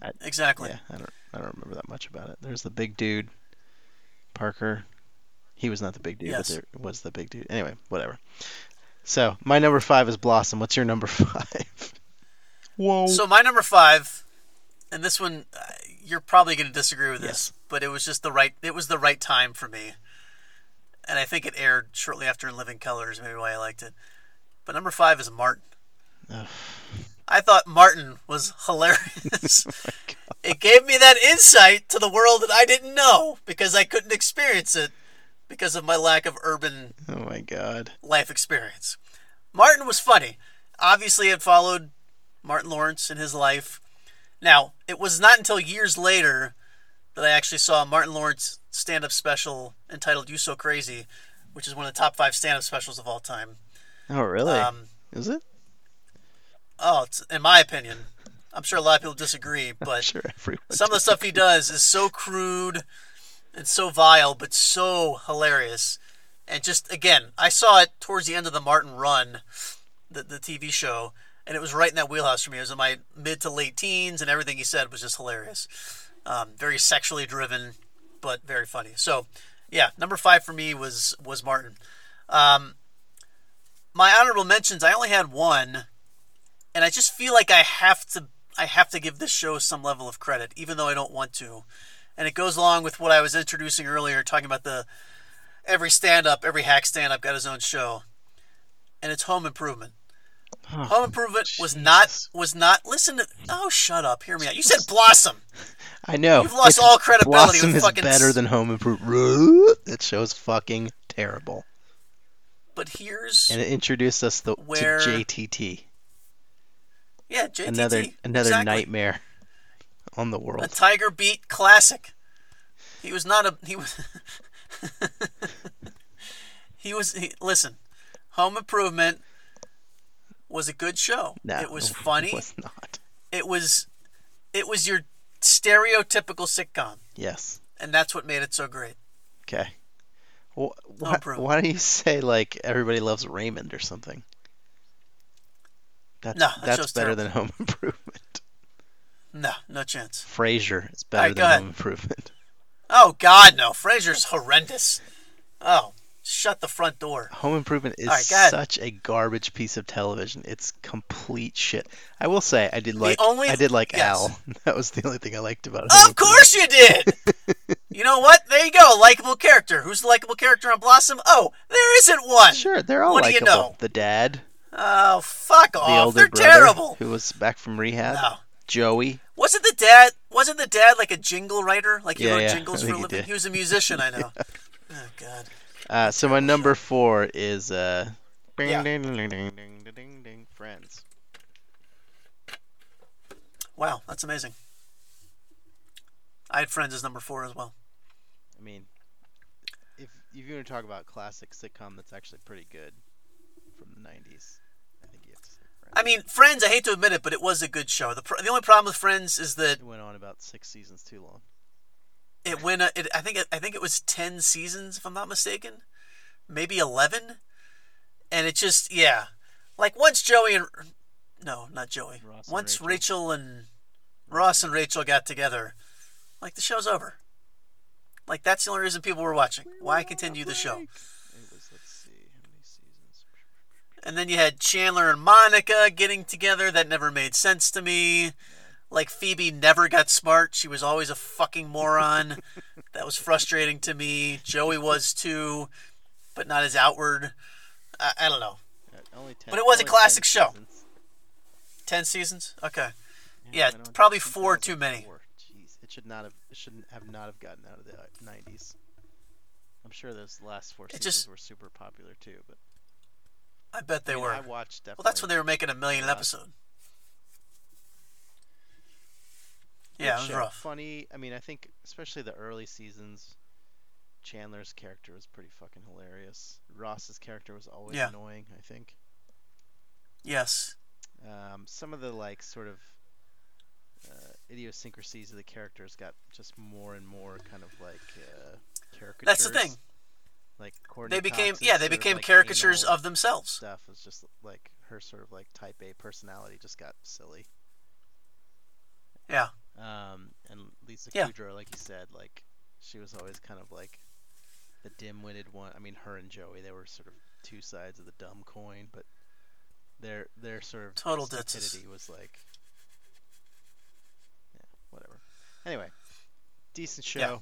I- Exactly. Yeah, I don't I don't remember that much about it. There's the big dude, Parker. He was not the big dude, Yes. but there was the big dude. Anyway, whatever. So my number five is Blossom. What's your number five? Whoa. So my number five, and this one, uh, you're probably going to disagree with this, but it was just the right. It was the right time for me, and I think it aired shortly after In Living Colors. Maybe why I liked it. But number five is Martin. Ugh. I thought Martin was hilarious. Oh it gave me that insight to the world that I didn't know because I couldn't experience it because of my lack of urban Oh my god. life experience. Martin was funny. Obviously, it followed Martin Lawrence in his life. Now, it was not until years later that I actually saw Martin Lawrence stand up special entitled You So Crazy, which is one of the top five stand up specials of all time. Oh, really? Um, Is it? oh, it's, in my opinion, I'm sure a lot of people disagree, but sure, some of the stuff he does is so crude and so vile, but so hilarious. And just again, I saw it towards the end of the Martin Run, the the TV show, and it was right in that wheelhouse for me. It was in my mid to late teens, and everything he said was just hilarious. Um, very sexually driven, but very funny. So, yeah, number five for me was was Martin. Um, my honorable mentions, I only had one, and I just feel like I have to I have to give this show some level of credit, even though I don't want to. And it goes along with what I was introducing earlier, talking about the every stand up, every hack stand up got his own show. And it's Home Improvement. Oh, Home Improvement was not was not listen to oh shut up, hear me out. You said Blossom. I know. You've lost It's- all credibility Blossom with is fucking better than Home Improvement. That show's fucking terrible. But here's And it introduced us the, Where- to JTT, yeah, JTT. another another exactly. nightmare on the world. A. Tiger Beat classic. He was not a he was he was he, listen. Home Improvement was a good show. No, it was funny. It was not. It was it was your stereotypical sitcom, Yes. and that's what made it so great. Okay. Wh- why, Improvement. why do you say like everybody loves Raymond or something? That's No, that that's better terrible. than Home Improvement. No, no chance. Frasier is better right, than. Home Improvement. Oh God, no. Frasier's horrendous. Oh, shut the front door. Home Improvement is right, such a garbage piece of television. It's complete shit. I will say I did like only- I did like yes. Al. That was the only thing I liked about it. Of course you did. you know what? There you go. A Likable character. Who's the likable character on Blossom? Oh, there isn't one. Sure, they're all What do you likable. know? The dad, Oh, fuck off. the older They're brother, terrible. who was back from rehab. No. Joey. Wasn't the dad? Wasn't the dad like a jingle writer? Like he Yeah, wrote yeah, jingles for a think he living. He was a musician. I know. Oh God. Uh, so my number four is uh, ding, Yeah. ding, ding, ding, ding, ding, ding, ding, Friends. Wow, that's amazing. I had Friends as number four as well. I mean, if if you're gonna talk about classic sitcom that's actually pretty good from the '90s, I think you have to say Friends. I mean, Friends. I hate to admit it, but it was a good show. The pr- the only problem with Friends is that it went on about six seasons too long. It went. uh, It, I think. It, I think it was ten seasons, if I'm not mistaken, maybe eleven, and it just yeah, like once Joey and no, not Joey. Once Rachel. Rachel and Ross and Rachel got together, like the show's over. Like that's the only reason people were watching. Why continue the show? It was let's see how many seasons. And then you had Chandler and Monica getting together. That never made sense to me. Like Phoebe never got smart. She was always a fucking moron. that was frustrating to me. Joey was too, but not as outward. I, I don't know. Only 10, But it was a only 10 classic show. seasons. Ten seasons? Okay. Yeah, on probably four too many. 2004. Jeez, it should not have. It shouldn't have not have gotten out of the uh, '90s. I'm sure those last four It seasons just- were super popular too. But I bet they I mean, were. I watched definitely. Well, that's when they were making a million an Uh, episode. Good Yeah, it was rough. Funny. I mean, I think especially the early seasons, Chandler's character was pretty fucking hilarious. Ross's character was always Yeah. annoying. I think. Yes. Um, some of the like sort of uh, idiosyncrasies of the characters got just more and more kind of like uh, caricatures. That's the thing. Like Courteney They became Cox's yeah, they sort of, became like, caricatures of themselves. stuff. Was just like her sort of like type A personality just got silly. Yeah. Um, and Lisa Yeah. Kudrow, like you said, like she was always kind of like the dim-witted one. I mean, her and Joey, they were sort of two sides of the dumb coin, but their their sort of Total stupidity was like, yeah, whatever. Anyway, decent show, Yeah.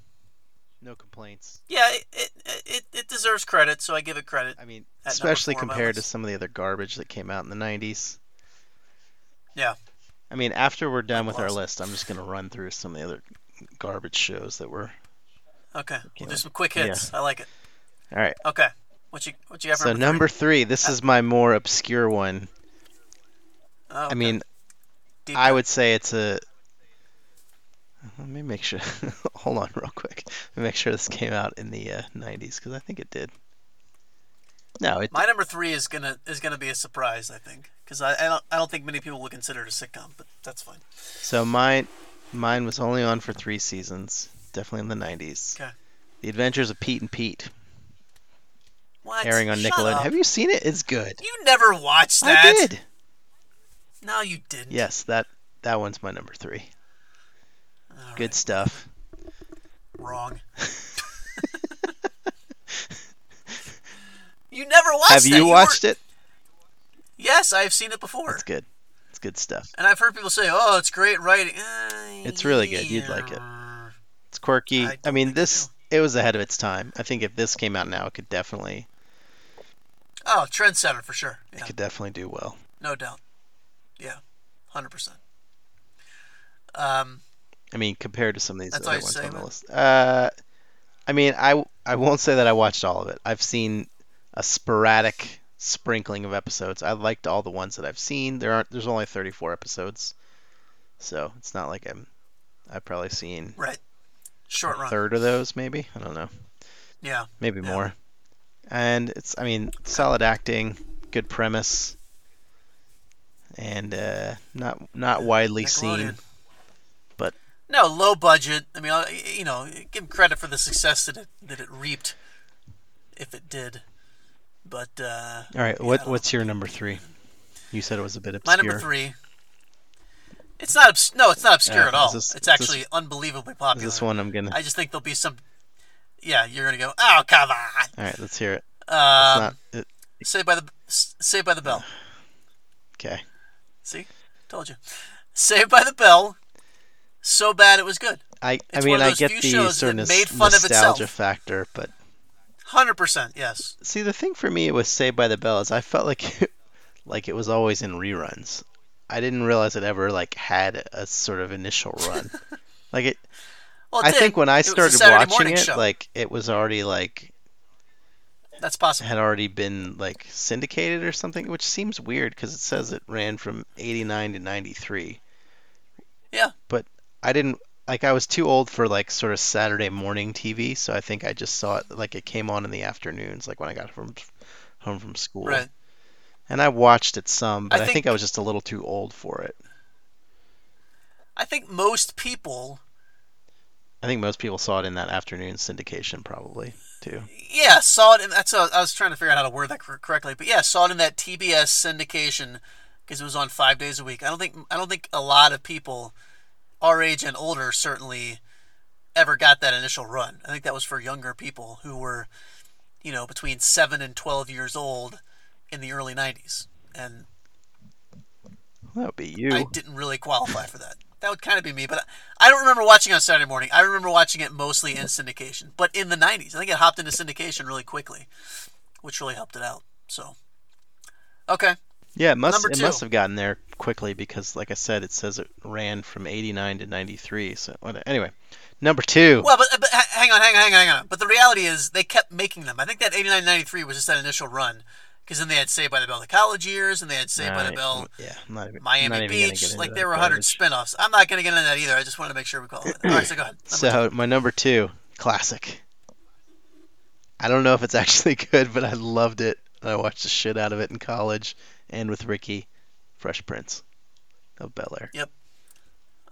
no complaints. Yeah, it, it it deserves credit, so I give it credit. I mean, especially four on my compared to some of the other garbage that came out in the '90s. Yeah. I mean, after we're done with our list, I'm just gonna run through some of the other garbage shows that were. Okay, we'll do some quick hits. I like it. All right. Okay, what you what you got So number? number three, this is my more obscure one. three? Oh, I mean, Deep I would say it's a. Let me make sure. Hold on, real quick. Let me make sure this came out in the uh, '90s because I think it did. No, it, My number three is gonna is gonna be a surprise, I think, because I, I don't I don't think many people would consider it a sitcom, but that's fine. so mine mine was only on for three seasons, definitely in the 90s. Okay. The Adventures of Pete and Pete, What? airing on Shut Nickelodeon. up. Have you seen it? It's good. You never watched that. I did. No, you didn't. Yes, that that one's my number three. All Good right, stuff. Wrong. you never watched Have that. you watched it? Yes, I've seen it before. It's good. It's good stuff. And I've heard people say, "Oh, it's great writing." Uh, It's really good. You'd like it. It's quirky. I I, mean, this it was ahead of its time. I think if this came out now, it could definitely Oh, trendsetter for sure. it could definitely do well. no doubt. Yeah, hundred percent. Um, I mean, compared to some of these other ones say, on the man? list. Uh, I mean, I I won't say that I watched all of it. I've seen a sporadic sprinkling of episodes. I liked all the ones that I've seen. There aren't. There's only 34 episodes, so it's not like I'm. I've probably seen right. Short a run. third of those, maybe. I don't know. Yeah. maybe Yeah. more. And it's, I mean, solid acting, good premise, and uh, not not widely seen. But- no low budget. I mean, you know, give 'em credit for the success that it that it reaped, if it did. But uh, All right, Yeah, what what's your number three? You said it was a bit obscure. my number three. It's not. Obs- no, it's not obscure at all. this- it's is this- actually unbelievably popular. this one I'm gonna? I just think there'll be some. Yeah, you're gonna go. Oh, come on. All right, let's hear it. Um, not it, Saved by the Saved by the Bell. okay. See, told you. Saved by the Bell. So bad it was good. I I It's mean I get the sort of that made fun of nostalgia factor, but Hundred percent. Yes. see the thing for me with Saved by the Bell is I felt like like it was always in reruns. I didn't realize it ever like had a sort of initial run. like it Well, it I did. think when I It started watching it, show. like it was already like that's possible. had already been like syndicated or something, which seems weird because it says it ran from '89 to '93. Yeah. But I didn't like I was too old for like sort of Saturday morning TV, so I think I just saw it like it came on in the afternoons, like when I got from home from school. Right. And I watched it some, but I I think, think- I was just a little too old for it. I think most people, I think most people saw it in that afternoon syndication, probably too. yeah, saw it. In, that's I was trying to figure out how to word that correctly, but yeah, saw it in that TBS syndication because it was on five days a week. I don't think I don't think a lot of people our age and older certainly ever got that initial run. I think that was for younger people who were, you know, between seven and twelve years old in the early '90s, and That would be you. I didn't really qualify for that. That would kind of be me, but I don't remember watching it on Saturday morning. I remember watching it mostly in syndication, but in the '90s, I think it hopped into syndication really quickly, which really helped it out. So, okay, Yeah, it must it must have gotten there quickly because, like I said, it says it ran from '89 to '93. So anyway, number two. well, but, but hang on, hang on, hang on, hang on. But the reality is, they kept making them. I think that '89, '93 was just that initial run, because then they had Saved by the Bell the college years, and they had Saved by the Bell Yeah, not Miami not Beach. Like there were 100 garbage. spin-offs. I'm not going to get into that either. I just wanted to make sure we call it. All right, so go ahead. Number So my number two, classic. I don't know if it's actually good, but I loved it. I watched the shit out of it in college and with Ricky, Fresh Prince of Bel Air. Yep.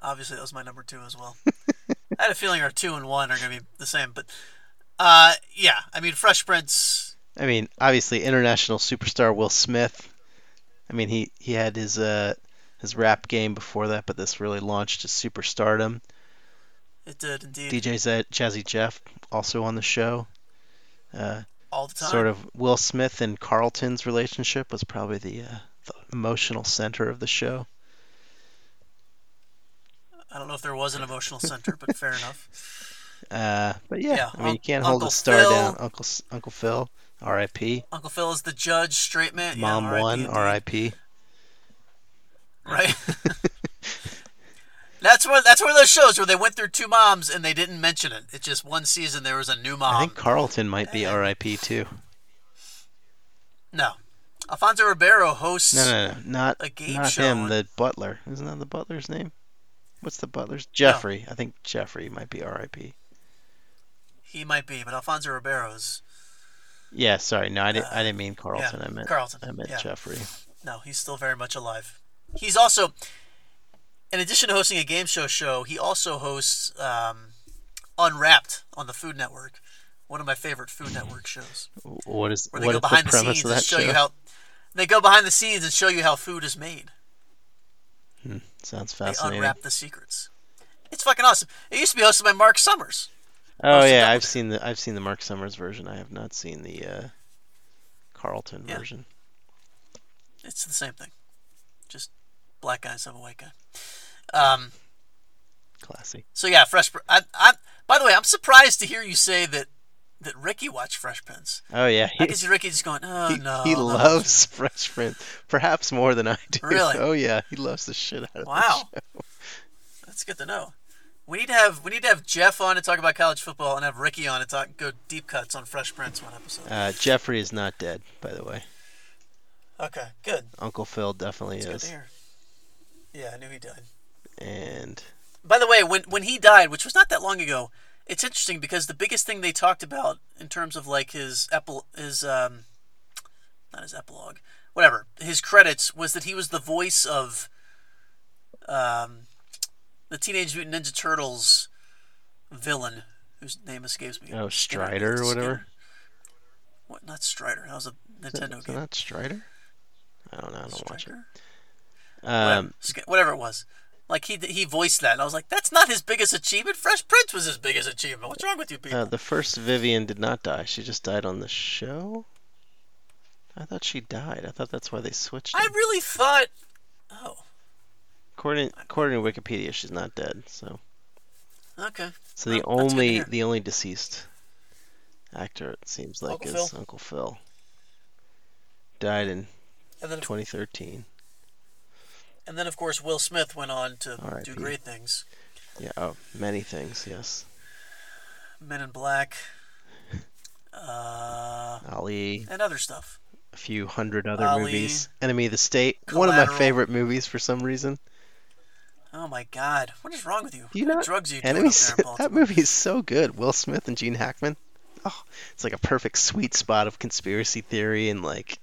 Obviously, that was my number two as well. I had a feeling our two and one are going to be the same, but uh, yeah, I mean, Fresh Prince. I mean, obviously international superstar Will Smith. I mean, he he had his uh his rap game before that, but this really launched his superstardom. It did indeed DJ Z- Jazzy Jeff also on the show. Uh, all the time. sort of Will Smith and Carlton's relationship was probably the, uh, the emotional center of the show. I don't know if there was an emotional center, but fair enough. Uh, but yeah, Yeah, I mean, you can't hold a star Phil. down. Uncle Uncle Phil, R.I.P. Uncle Phil is the judge, straight man. Yeah, Mom R.I.P. one. R.I.P. Right. that's one. That's one of those shows where they went through two moms and they didn't mention it. It's just one season there was a new mom. I think Carlton might be R.I.P. too. No, Alfonso Ribeiro hosts. No, no, no, not a game not show him. The butler, isn't that the butler's name? What's the butler's? Jeffrey. I think Jeffrey might be R.I.P. He might be, but Alfonso Ribeiro's. Yeah, sorry. No, I didn't. Uh, I didn't mean Carlton. yeah, I meant Carlton, I meant yeah. Jeffrey. No, he's still very much alive. He's also, in addition to hosting a game show show, he also hosts um, Unwrapped on the Food Network. One of my favorite Food Network shows, What is where they what go is the behind the, scenes and show, show? you how they go behind the scenes and show you how food is made. Sounds fascinating. They unwrap the secrets. It's fucking awesome. It used to be hosted by Mark Summers. Oh yeah, I've seen the I've seen the Mark Summers version. I have not seen the uh, Carlton Yeah. version. It's the same thing, just black guys have a white guy. Um, Classy. so yeah, Fresh. I, I, by the way, I'm surprised to hear you say that that Ricky watched Fresh Prince. Oh yeah, I he, can see Ricky just going, oh he, no. he no." loves Fresh Prince, perhaps more than I do. Really? Oh yeah, he loves the shit out of Wow, that's good to know. We need to have we need to have Jeff on to talk about college football and have Ricky on to talk go deep cuts on Fresh Prince one episode. Uh, Jeffrey is not dead, by the way. Okay, good. Uncle Phil definitely That's is. Yeah, I knew he died. And By the way, when when he died, which was not that long ago, it's interesting because the biggest thing they talked about in terms of like his epil his um not his epilogue, whatever, his credits was that he was the voice of um the Teenage Mutant Ninja Turtles villain whose name escapes me. oh, Strider or Skinner. whatever. What? Not Strider. That was a Is that- Nintendo is game. that Strider? I don't know. I don't watch it. Um, Whatever. Whatever it was. Like he he voiced that, and I was like, "That's not his biggest achievement. Fresh Prince was his biggest achievement. What's wrong with you people?" uh, the first Vivian did not die. She just died on the show. I thought she died. I thought that's why they switched. I really thought. Oh, According according to Wikipedia, she's not dead. So okay. so the Well, that's good to only the only deceased actor it seems like Uncle is Phil? Uncle Phil. Died in And then, 2013. And then of course, Will Smith went on to do great things. Yeah. Oh, many things. Yes. Men in Black, uh, Ali. and other stuff. A few hundred other Ali. movies. Enemy of the State. One of my favorite movies for some reason. Oh my God, what is wrong with you? You know drugs you doing Enemy up there in that movie is so good. Will Smith and Gene Hackman. Oh, it's like a perfect sweet spot of conspiracy theory and like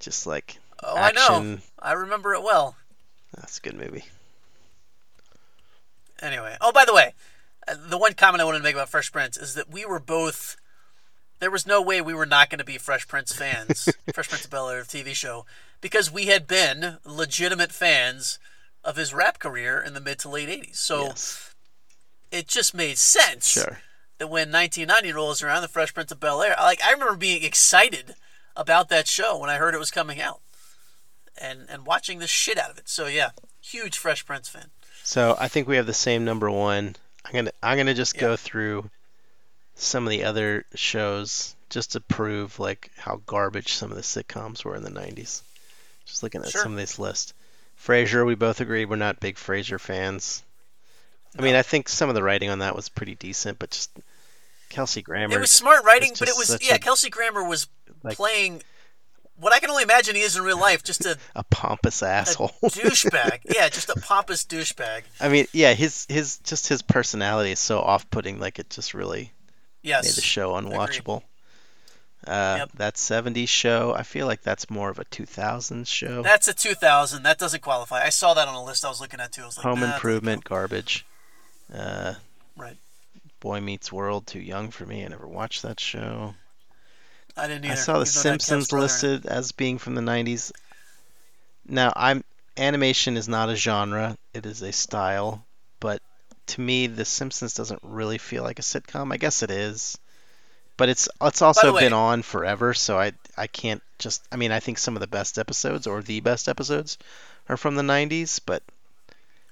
just like Oh, I know. I remember it well. That's a good movie. Anyway, oh by the way, uh, the one comment I wanted to make about Fresh Prince is that we were both. There was no way we were not going to be Fresh Prince fans, Fresh Prince of Bel Air TV show, because we had been legitimate fans of his rap career in the mid to late '80s. So yes. it just made sense Sure. that when 1990 rolls around, the Fresh Prince of Bel Air, like I remember being excited about that show when I heard it was coming out, and and watching the shit out of it. So yeah, huge Fresh Prince fan. So I think we have the same number one. I'm gonna I'm gonna just Yeah. go through some of the other shows just to prove like how garbage some of the sitcoms were in the 90s. Just looking at Sure. some of this list. Frasier, we both agree we're not big Frasier fans. I mean, I think some of the writing on that was pretty decent, but just Kelsey Grammer. It was smart writing, but it was yeah. a- Kelsey Grammer was Like- playing what I can only imagine he is in real life, just a, a pompous a asshole. douchebag. Yeah, just a pompous douchebag. I mean, yeah, his his just his personality is so off-putting. Like it just really made the show unwatchable. Uh, Yep. That 70s show, I feel like that's more of a 2000s show. that's a 2000. That doesn't qualify. I saw that on a list I was looking at too. Like, Home nah, Improvement, garbage. Uh, Right. Boy Meets World, too young for me. I never watched that show. I didn't either. I saw The even though it had Kev's Simpsons brother in it. listed as being from the 90s. Now, I'm animation is not a genre; it is a style. But to me, The Simpsons doesn't really feel like a sitcom. I guess it is, but it's it's also way- been on forever, so I I can't just. I mean, I think some of the best episodes or the best episodes are from the 90s, but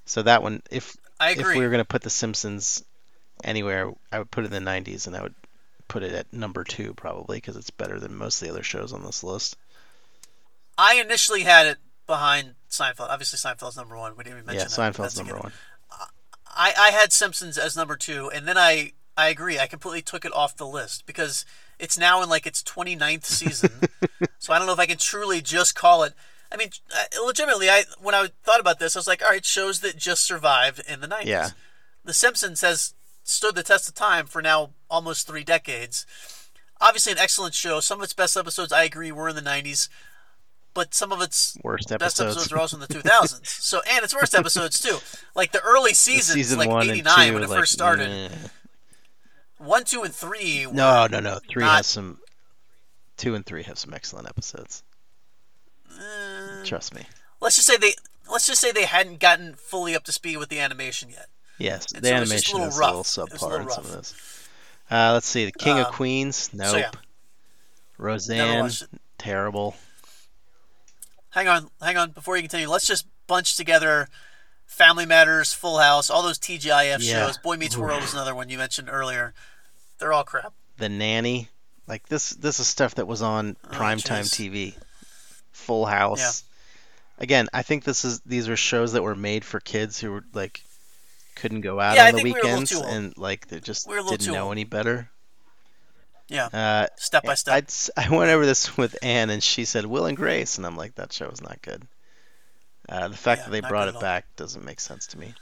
so that one, if I if we were gonna put The Simpsons anywhere, I would put it in the 90s, and I would put it at number two probably because it's better than most of the other shows on this list. I initially had it behind Seinfeld. Obviously, Seinfeld's number one. We didn't even mention Yeah, that. Seinfeld's number one. I, I had Simpsons as number two, and then I I agree. I completely took it off the list because it's now in like its 29th season. so I don't know if I can truly just call it. I mean, uh, legitimately, I when I thought about this, I was like, all right, shows that just survived in the 90s. Yeah. The Simpsons has stood the test of time for now almost three decades. obviously an excellent show. Some of its best episodes, I agree, were in the '90s, but some of its Worst best episodes. episodes are also in the 2000s. so and its worst episodes too, like the early The seasons, season like one '89 two, when it like, first started. One, two, and three. Were, No, no, no. Three not- has some. Two and three have some excellent episodes. uh, Trust me. let's just say they let's just say they hadn't gotten fully up to speed with the animation yet. Yes, And the so just a animation little is rough. a little It was a subpar in some of this. Uh, let's see. The King of Um, Queens. Nope. yeah. Roseanne. Terrible. Hang on, hang on. Before you continue, let's just bunch together Family Matters, Full House, all those TGIF Yeah. shows. Boy Meets World is another one you mentioned earlier. They're all crap. The Nanny. Like this. This is stuff that was on Oh, primetime. TV. Full House. Again, I think this is these are shows that were made for kids who were like couldn't go out Yeah, on the think we were a little weekends and like they just We were a little didn't know old. any better. Yeah, Uh, step by step. I'd, I went over this with Anne, and she said Will and Grace, and I'm like, that show was not good. Uh, the fact Yeah, that they brought it back doesn't make sense to me.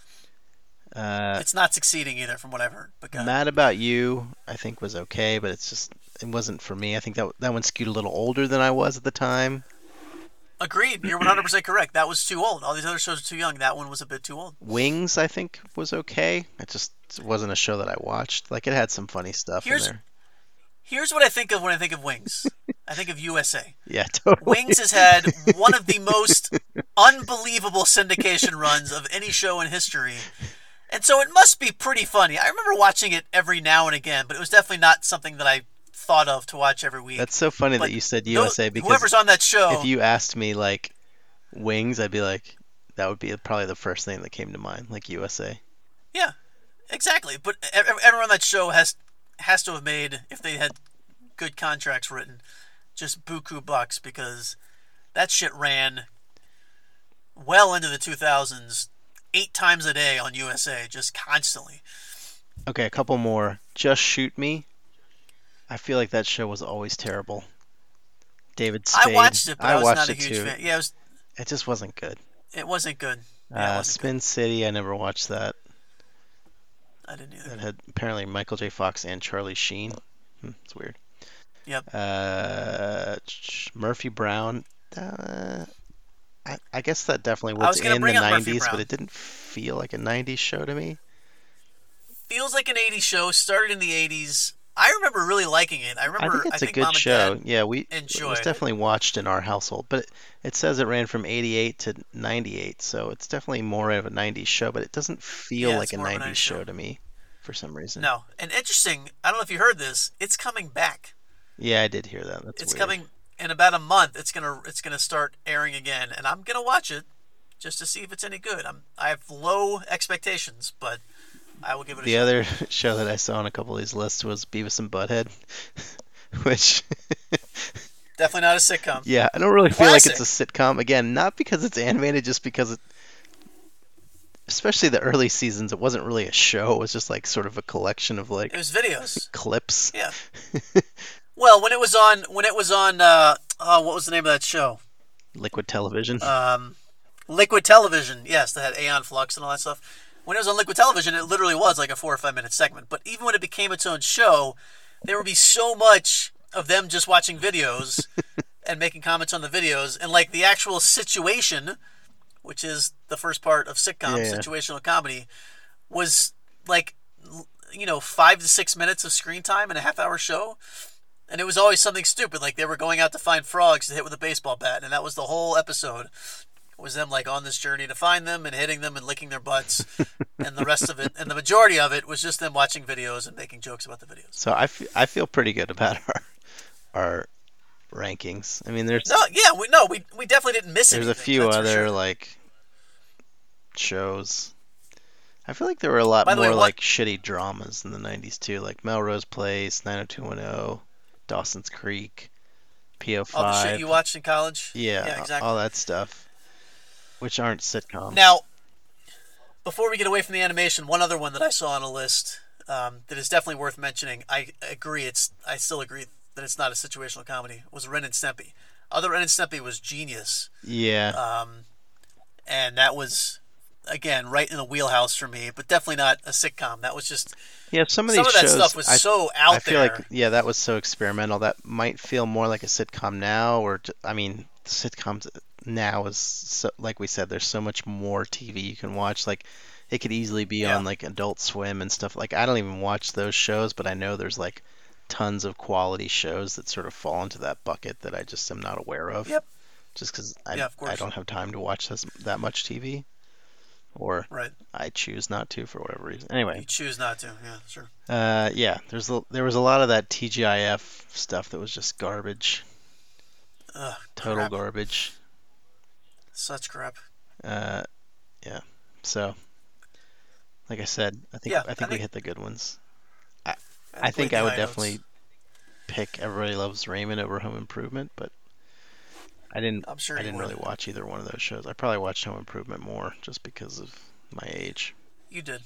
Uh, it's not succeeding either, from what I've heard. But Mad About You, I think was okay, but it's just it wasn't for me. I think that that one skewed a little older than I was at the time. Agreed. You're 100 percent correct. That was too old. All these other shows are too young. That one was a bit too old. Wings, I think, was okay. It just wasn't a show that I watched. Like it had some funny stuff Here's- in there. Here's what I think of when I think of Wings. I think of USA. Yeah, totally. Wings has had one of the most unbelievable syndication runs of any show in history. And so it must be pretty funny. I remember watching it every now and again, but it was definitely not something that I thought of to watch every week. That's so funny But that you said no- USA because whoever's on that show, if you asked me like Wings, I'd be like, that would be probably the first thing that came to mind, like USA. yeah, exactly. But everyone on that show has has to have made, if they had good contracts written, just buku bucks because that shit ran well into the 2000s, eight times a day on USA, just constantly. Okay, a couple more. Just Shoot Me. I feel like that show was always terrible. David Spade. I watched it, but I, was watched not a huge too. fan. Yeah, it, was, It just wasn't good. it wasn't good. Yeah, uh, wasn't Spin City. I never watched that. I didn't either. That had apparently Michael J. Fox and Charlie Sheen. Hmm, it's weird. Yep. Uh, Murphy Brown. Uh, I, I guess that definitely was, was in the 90s, but it didn't feel like a 90s show to me. Feels like an 80s show. Started in the 80s. I remember really liking it. I remember. I think it's a good Mom show. Yeah, we it enjoyed was it. definitely watched in our household, but it, it says it ran from 88 to 98, so it's definitely more of a 90s show, but it doesn't feel Yeah, like a more of a 90s 90s show show. to me for some reason. No, and interesting. I don't know if you heard this. It's coming back. Yeah, I did hear that. That's it's weird. coming in about a month. It's gonna it's gonna start airing again, and I'm gonna watch it just to see if it's any good. I'm I have low expectations, but I will give it a The shot. other show that I saw on a couple of these lists was Beavis and Butthead, which Definitely not a sitcom. yeah, I don't really feel like it's a sitcom. Again, not because it's animated, just because it, especially the early seasons, it wasn't really a show. It was just like sort of a collection of like It was videos. clips. Yeah. Well, when it was on, when it was on, uh, oh, what was the name of that show? Liquid television. Um, Liquid Television. Yes, that had Aeon Flux and all that stuff. When it was on Liquid Television, it literally was like a four or five minute segment. But even when it became its own show, there would be so much of them just watching videos and making comments on the videos, and like the actual situation, which is the first part of sitcom, Yeah, situational comedy, was like you know five to six minutes of screen time in a half hour show. And it was always something stupid, like they were going out to find frogs to hit with a baseball bat, and that was the whole episode. Was them like on this journey to find them and hitting them and licking their butts, and the rest of it, and the majority of it was just them watching videos and making jokes about the videos. So I I feel pretty good about our our rankings. I mean, there's No, yeah, we no, we we definitely didn't miss it. there's a few other sure. like shows. I feel like there were a lot By the way, more what- like shitty dramas in the '90s too, like Melrose Place, 90210, Dawson's Creek, PO5. All the shit you watched in college. yeah, yeah, exactly. all that stuff, which aren't sitcoms. Now, before we get away from the animation, one other one that I saw on a list um, that is definitely worth mentioning. I agree. It's I still agree that it's not a situational comedy. Was Ren and Stimpy. Other Ren and Stimpy was genius, yeah, um, and that was again right in the wheelhouse for me, but definitely not a sitcom. That was just Yeah, some of some these of that shows stuff was I, so out there. I feel there. like yeah, that was so experimental. That might feel more like a sitcom now, or I mean, sitcoms now is so, like we said, there's so much more TV you can watch. Like it could easily be Yeah. on like Adult Swim and stuff. Like I don't even watch those shows, but I know there's like tons of quality shows that sort of fall into that bucket that I just am not aware of. Yep. Just because I Yeah, I don't have time to watch this, that much TV, or right. I choose not to for whatever reason. Anyway, you choose not to. Yeah, sure. uh, yeah, there's a, there was a lot of that TGIF stuff that was just garbage, Ugh, total crap. garbage. Such crap. Uh, yeah. So, like I said, I think Yeah, I I think we think- hit the good ones. I we think I would high notes. definitely pick Everybody Loves Raymond over Home Improvement, but I didn't. I'm sure I didn't would. really watch either one of those shows. I probably watched Home Improvement more just because of my age, You did.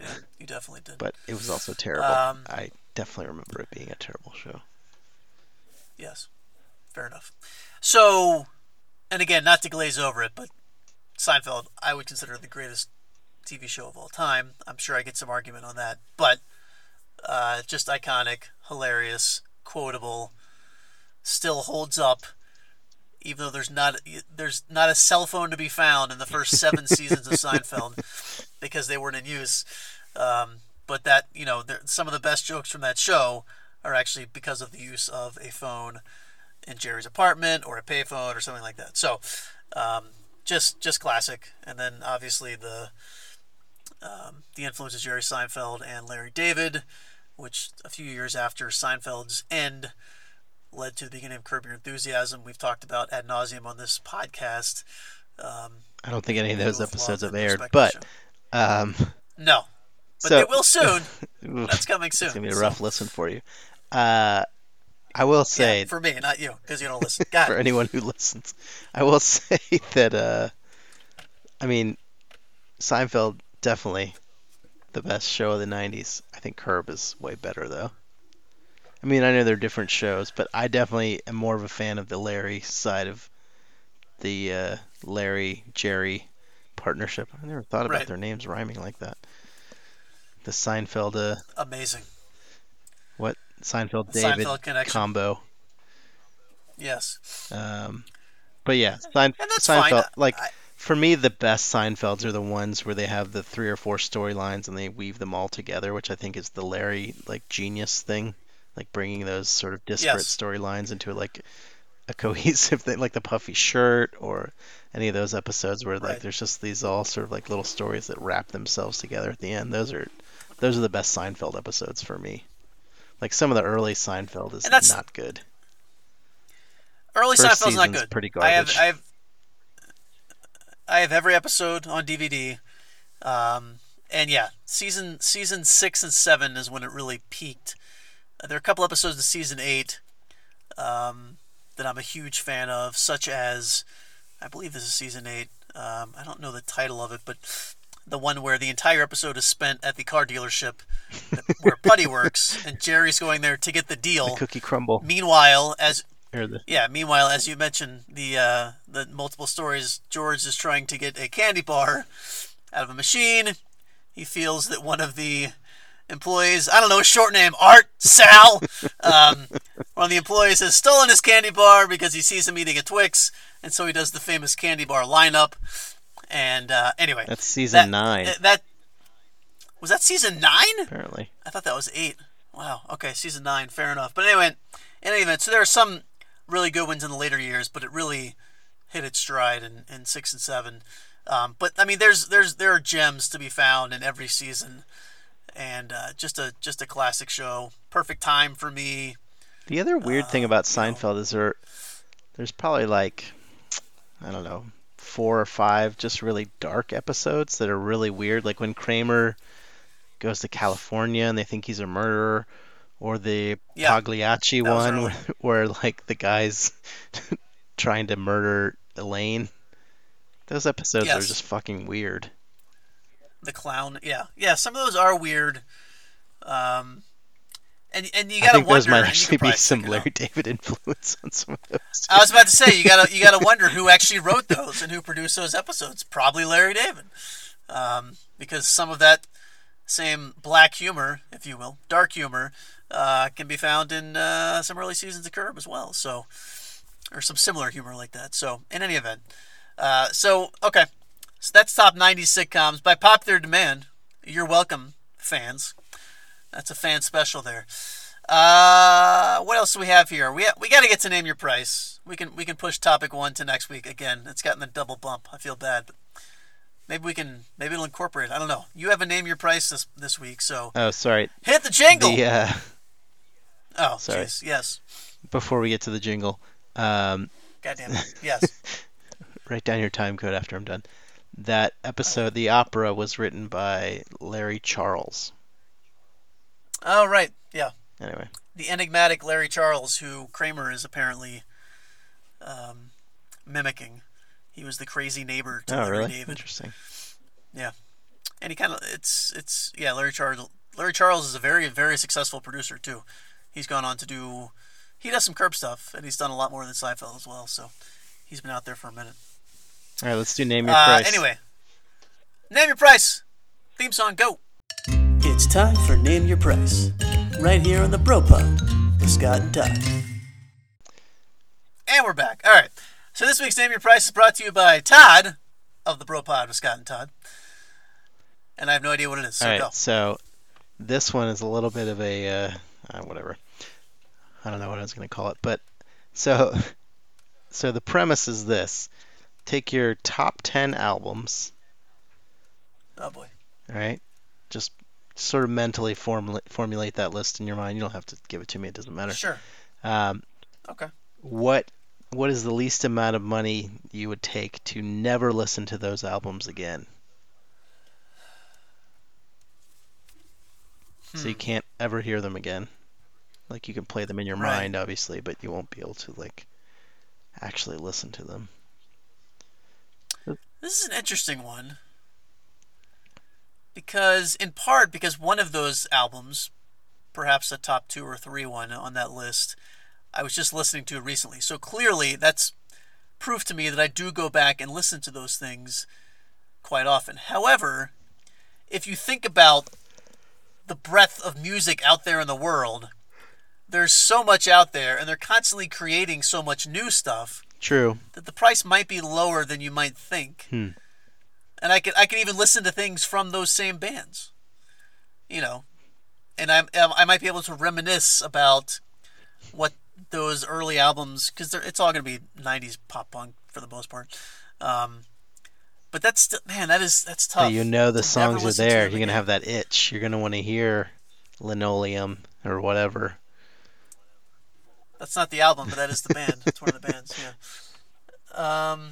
Yeah, you definitely did. but it was also terrible. Um, I definitely remember it being a terrible show. Yes, fair enough. So, and again, not to glaze over it, but Seinfeld, I would consider the greatest TV show of all time. I'm sure I get some argument on that, but uh, just iconic, hilarious, quotable, still holds up. Even though there's not there's not a cell phone to be found in the first seven seasons of Seinfeld because they weren't in use, um, but that you know there, some of the best jokes from that show are actually because of the use of a phone in Jerry's apartment or a payphone or something like that. So, um, just just classic. And then obviously the um, the influence of Jerry Seinfeld and Larry David, which a few years after Seinfeld's end led to the beginning of Curb Your Enthusiasm. We've talked about ad nauseum on this podcast. Um, I don't think any of those episodes have aired, but um, no, but so they will soon. That's coming soon. it's gonna be a So- rough listen for you. Uh, I will yeah, say for me, not you, because you don't listen. For anyone who listens. I will say that uh, I mean, Seinfeld definitely the best show of the '90s. I think Curb is way better though. I mean, I know they're different shows, but I definitely am more of a fan of the Larry side of the uh, Larry Jerry partnership. I never thought about Right. their names rhyming like that. The Seinfeld, uh, amazing. Seinfeld David Seinfeld combo. Yes, Um, but yeah, Sein- Seinfeld. fine. Like I, for me, the best Seinfelds are the ones where they have the three or four storylines and they weave them all together, which I think is the Larry like genius thing, like bringing those sort of disparate Yes. storylines into like a cohesive thing, like the puffy shirt or any of those episodes where like Right. there's just these all sort of like little stories that wrap themselves together at the end. Those are those are the best Seinfeld episodes for me. Like some of the early Seinfeld is not good. early First Seinfeld's not good. pretty I have, garbage. I have, I have every episode on DVD, um, and yeah, season season six and seven is when it really peaked. Uh, There are a couple episodes of season eight um, that I'm a huge fan of, such as I believe this is season eight. Um, I don't know the title of it, but the one where the entire episode is spent at the car dealership where Puddy works, and Jerry's going there to get the deal. Cookie crumble Meanwhile, as the yeah. Meanwhile, as you mentioned, the uh, the multiple stories, George is trying to get a candy bar out of a machine. He feels that one of the employees, I don't know, his short name Art Sal, um, one of the employees has stolen his candy bar because he sees him eating a Twix, and so he does the famous candy bar lineup. And uh, anyway, that's season that, nine That, that was that season nine. apparently. I thought that was eight. Wow. Okay, season nine. Fair enough. But anyway, in any event, so there are some really good ones in the later years, but it really hit its stride in, in six and seven. Um, but I mean, there's there's there are gems to be found in every season, and uh, just a just a classic show. Perfect time for me. The other weird thing Uh, about you know. Seinfeld is there, there's probably like, I don't know, four or five just really dark episodes that are really weird. Like when Kramer goes to California and they think he's a murderer, or the Yeah, Pagliacci one early. where, like the guy's trying to murder Elaine. Those episodes are just fucking weird. The clown. Yeah, yeah. Some of those are weird. Um, and and you I gotta think wonder. those might actually be some Larry. David influence on some of those. I was about to say you gotta you gotta wonder who actually wrote those and who produced those episodes. Probably Larry David, um, because some of that same black humor, if you will, dark humor, uh, can be found in uh, some early seasons of Curb as well. So, or some similar humor like that. So, in any event, uh, so okay, so that's top '90s sitcoms by popular demand. You're welcome, fans. That's a fan special there. Uh, what else do we have here? We we got to get to name your price. We can we can push topic one to next week again. It's gotten a double bump. I feel bad, but maybe we can maybe it'll incorporate. I don't know. You have a name your price this this week, so Oh, sorry. hit the jingle. The uh, oh, sorry. jeez, yes. before we get to the jingle, um, Goddamn it. Yes. write down your time code after I'm done. That episode, the opera, was written by Larry Charles. Oh right. Yeah. Anyway, The enigmatic Larry Charles, who Kramer is apparently um, mimicking. He was the crazy neighbor to oh Larry really? David. Interesting. Yeah, and he kind of it's it's yeah Larry Charles Larry Charles is a very very successful producer too. He's gone on to do he does some curb stuff and he's done a lot more than Seinfeld as well. So he's been out there for a minute. All right, let's do name your Uh, price. anyway, name your price. Theme song go. It's time for name your price. Right here on the Bro Pod with Scott and Todd. And we're back. All right. So this week's name your price is brought to you by Todd of the Bro Pod with Scott and Todd. And I have no idea what it is. So All right, go. so this one is a little bit of a uh, uh, whatever. I don't know what I was going to call it, but so so the premise is this: take your top ten albums, Oh boy. all right? Just sort of mentally formulate formulate that list in your mind. You don't have to give it to me; it doesn't matter. Sure. Um, Okay. what what is the least amount of money you would take to never listen to those albums again? So you Hmm. can't ever hear them again. Like you can play them in your Right. mind, obviously, but you won't be able to like actually listen to them. This is an interesting one. Because, in part, because one of those albums, perhaps a top two or three one on that list, I was just listening to recently. So clearly, that's proof to me that I do go back and listen to those things quite often. However, if you think about the breadth of music out there in the world, there's so much out there, and they're constantly creating so much new stuff True. that the price might be lower than you might think. Hmm. And I could I could even listen to things from those same bands, you know, and I'm I might be able to reminisce about what those early albums because it's all going to be '90s pop punk for the most part. Um, but that's still, man, that is that's So tough. you know the songs are there. You're gonna have that itch. You're gonna want to hear Linoleum or whatever. That's not the album, but that is the band. It's one of the bands. Yeah. Um,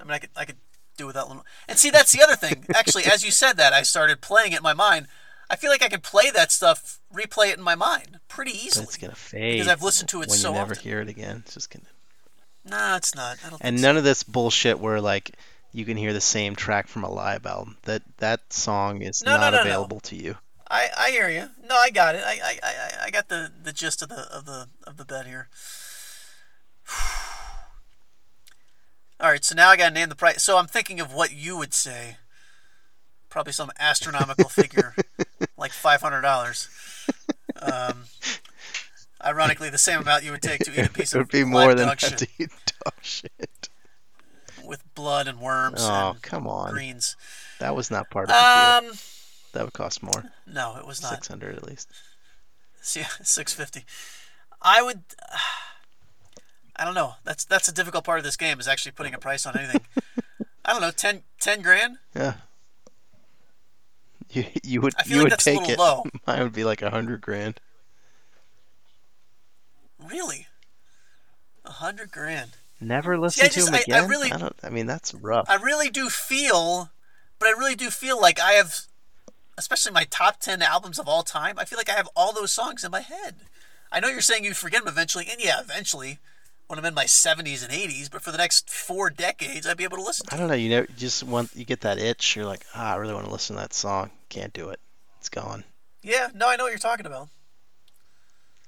I mean, I could I could do without Lin- and see that's the other thing. Actually, as you said that, I started playing it in my mind. I feel like I can play that stuff, replay it in my mind pretty But easily. it's gonna fade because I've listened to it when so you never often. hear it again. It's just gonna. Nah, it's not. I don't And none of this bullshit where like you can hear the same track from a live album. That that song is no, not no, no. available to you. I, I hear you. No, I got it. I, I, I, I got the, the gist of the of the of the bet here. All right, so now I gotta name the price. So I'm thinking of what you would say. Probably some astronomical figure, like five hundred dollars. Um, ironically, the same amount you would take to eat a piece of it would be more than dog shit to eat dog shit. with blood and worms Oh and come on, greens. that was not part of the deal. Um, That would cost more, no, it was not. six hundred at least. Yeah, six fifty. I would. I don't know. That's that's a difficult part of this game is actually putting a price on anything. I don't know, 10, 10 grand. Yeah. You you would I feel you like would that's a take little it. low. Mine would be like a hundred grand. Really, a hundred grand. Never listen to just- him I- I again. really- don't. I mean, that's rough. I really do feel, but I really do feel like I have, especially my top ten albums of all time. I feel like I have all those songs in my head. I know you're saying you forget them eventually, and yeah, eventually, when I'm in my 70s and 80s. But for the next four decades, I'd be able to listen. to I don't know. You know, you just want you get that itch. You're like, ah, I really want to listen to that song. Can't do it. It's gone. Yeah, no, I know what you're talking about.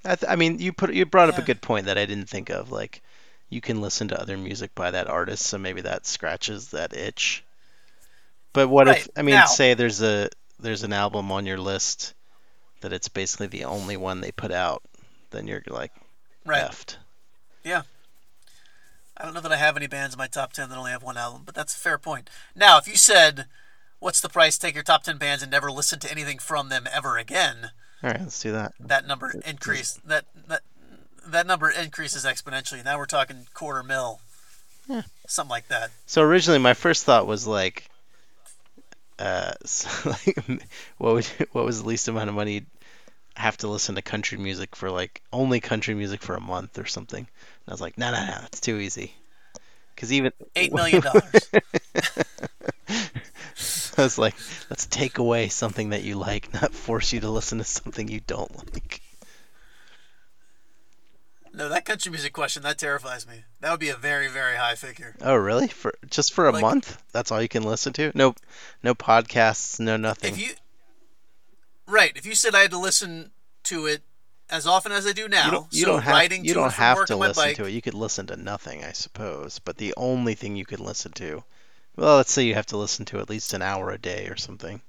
I, th- I mean, you put you brought up a good point that I didn't think of. Like, you can listen to other music by that artist, so maybe that scratches that itch. But what if I mean, Now- say there's a there's an album on your list that it's basically the only one they put out, then you're like Right. Effed. I don't know that I have any bands in my top 10 that only have one album, but that's a fair point. Now, if you said, what's the price, take your top 10 bands and never listen to anything from them ever again, All right, let's do that. that number increase that that that number increases exponentially. Now we're talking quarter mil. Yeah. Something like that. So originally, my first thought was like, uh, so like, what would what was the least amount of money you'd have to listen to country music for like only country music for a month or something? I was like, no, no, no, it's too easy. Because even Eight million dollars. I was like, let's take away something that you like, not force you to listen to something you don't like. no, that country music question, that terrifies me. That would be a very, very high figure. Oh, really? For just for a Like- month? That's all you can listen to? No, no podcasts, no nothing. If you Right. If you said I had to listen to it as often as I do now, you don't, you so don't have, you to don't have to listen bike, to it. You could listen to nothing, I suppose. But the only thing you could listen to, well, let's say you have to listen to at least an hour a day or something.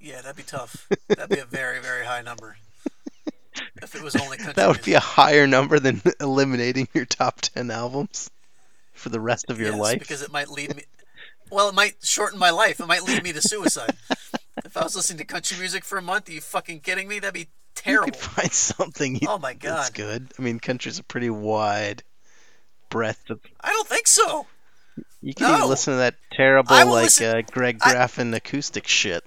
Yeah, that'd be tough. That'd be a very, very high number. If it was only country That would music. be a higher number than eliminating your top 10 albums for the rest of your Yes, life. because it might lead me. Well, it might shorten my life. It might lead me to suicide. if I was listening to country music for a month, are you fucking kidding me? That'd be You terrible. could find something you, Oh my god, that's good. I mean, country's a pretty wide breadth of. I don't think so. You can No. even listen to that terrible, like, listen- uh, Greg I- Graffin acoustic shit.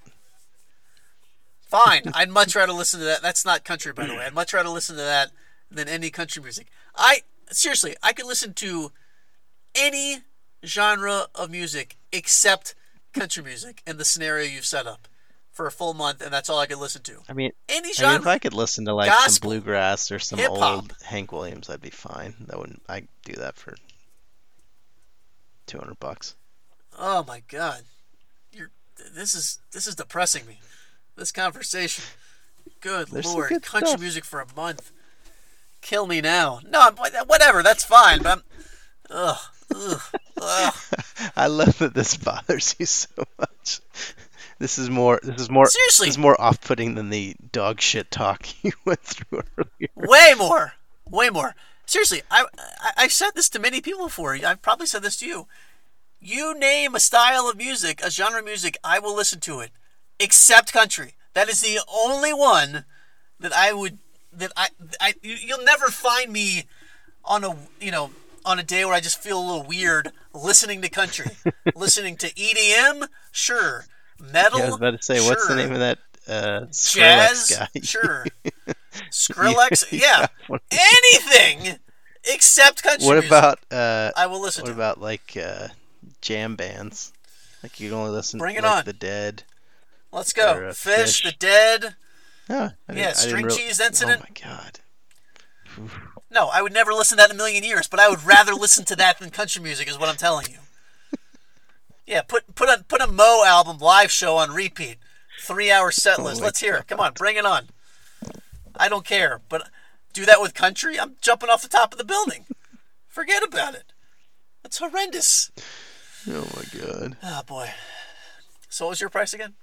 Fine, I'd much rather listen to that. That's not country, by the way. I'd much rather listen to that than any country music. I seriously, I could listen to any genre of music except country music in the scenario you've set up for a full month, and that's all I could listen to. I mean, Any I mean, if. I could listen to like some bluegrass or some hip-hop. old Hank Williams, I'd be fine. That wouldn't. I'd do that for two hundred bucks. Oh my god, you're this is this is depressing me. This conversation. Good There's lord, good country stuff. music for a month. Kill me now. No, whatever. That's fine. But I'm, ugh, ugh, ugh. I love that this bothers you so much. This is more. This is more. Seriously. This is more off-putting than the dog shit talk you went through earlier. Way more. Way more. Seriously, I, I I've said this to many people before. I've probably said this to you. You name a style of music, a genre of music, I will listen to it, except country. That is the only one that I would that I I you- you'll never find me on a you know on a day where I just feel a little weird listening to country, listening to EDM, sure, metal, Yeah, I was about to say, what's the name of that uh, Skrillex jazz, guy? sure, Skrillex, yeah, anything except country what music, about uh, I will listen what about like uh, jam bands? Like you can only listen Bring to it like on. the Dead. Let's go. or, uh, Phish, Phish. the Dead. Oh, Yeah, didn't String Cheese Incident. Oh my god. No, I would never listen to that in a million years, but I would rather listen to that than country music, is what I'm telling you. Yeah, put put a put a moe. album live show on repeat, three hour set list. Let's hear it. Come on, bring it on. I don't care, but do that with country. I'm jumping off the top of the building. Forget about it. That's horrendous. Oh my god. Oh boy. So what was your price again?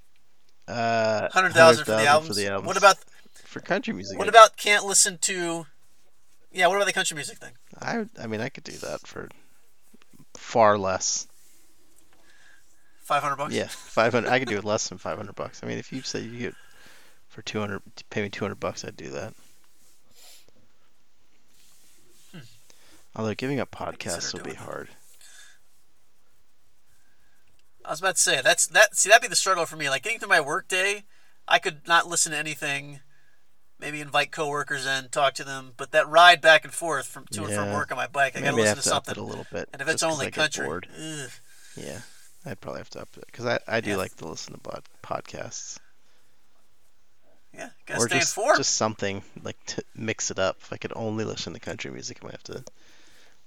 Uh, Hundred thousand for the 100,000 albums. For the albums. What about for country music? what about can't listen to? Yeah, what about the country music thing? I I mean I could do that for far less. Five hundred bucks. Yeah, five hundred. I could do it less than five hundred bucks. I mean, if you say you get for two hundred, pay me two hundred bucks, I'd do that. Although giving up Hmm. podcasts will be that. hard. I was about to say that's that. See, that'd be the struggle for me. Like getting through my work day, I could not listen to anything. Maybe invite coworkers in, talk to them, but that ride back and forth from to and from work on my bike, I gotta Maybe I listen to something. it a little bit. And if it's only country. Yeah, I'd probably have to up it because I, I do Yeah. like to listen to bod- podcasts yeah, or stay just just something like to mix it up. If I could only listen to country music, I might have to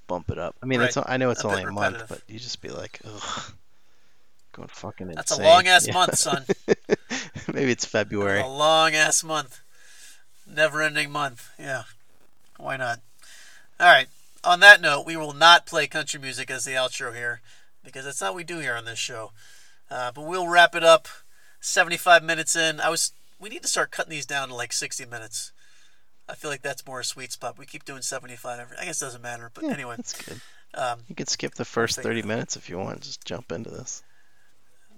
bump it up. I mean, it's I know it's A only a month, but you just be like, ugh, going fucking insane. That's a long ass Yeah. month, son. Maybe it's February. A long ass month. Never-ending month. Yeah. Why not? All right. On that note, we will not play country music as the outro here because that's not what we do here on this show. Uh, but we'll wrap it up. 75 minutes in. I was. We need to start cutting these down to like 60 minutes. I feel like that's more a sweet spot. We keep doing 75 every. I guess it doesn't matter. But Yeah, anyway, that's good. um, You could skip the first 30 that- minutes if you want. Just jump into this.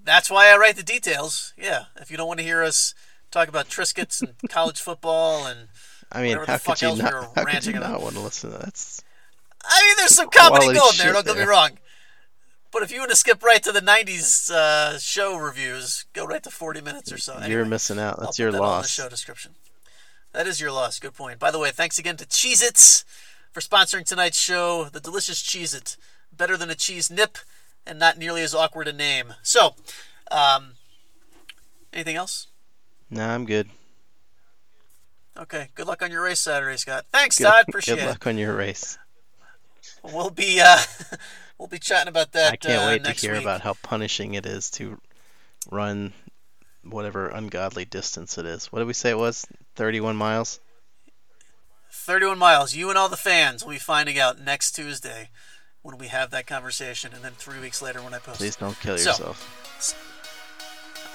that's why I write the details. Yeah. If you don't want to hear us talk about Triscuits and college football and I mean, Whatever the how fuck could you else we were How could ranting you about. not want to listen to that? That's I mean, there's some comedy gold there. Don't get me wrong. But if you want to skip right to the '90s uh, show reviews, go right to 40 minutes or so. you're missing out. That's your that loss. show description. That is your loss. Good point. By the way, thanks again to Cheez-Its for sponsoring tonight's show. The delicious Cheez-It, better than a cheese nip, and not nearly as awkward a name. So, um, anything else? Nah, I'm good. Okay. Good luck on your race Saturday, Scott. Thanks, Good, Todd. Appreciate it. good it. luck on your race. We'll be uh, we'll be chatting about that. I can't uh, wait to hear week. about how punishing it is to run whatever ungodly distance it is. What did we say it was? 31 miles? 31 miles. You and all the fans will be finding out next Tuesday when we have that conversation, and then three weeks later when I post. Please don't kill So- yourself.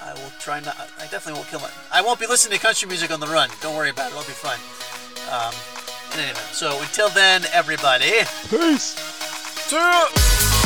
I will try not. I definitely won't kill my. I won't be listening to country music on the run. Don't worry about it. It'll be fine. Um, in any event, so until then, everybody. Peace. Ya.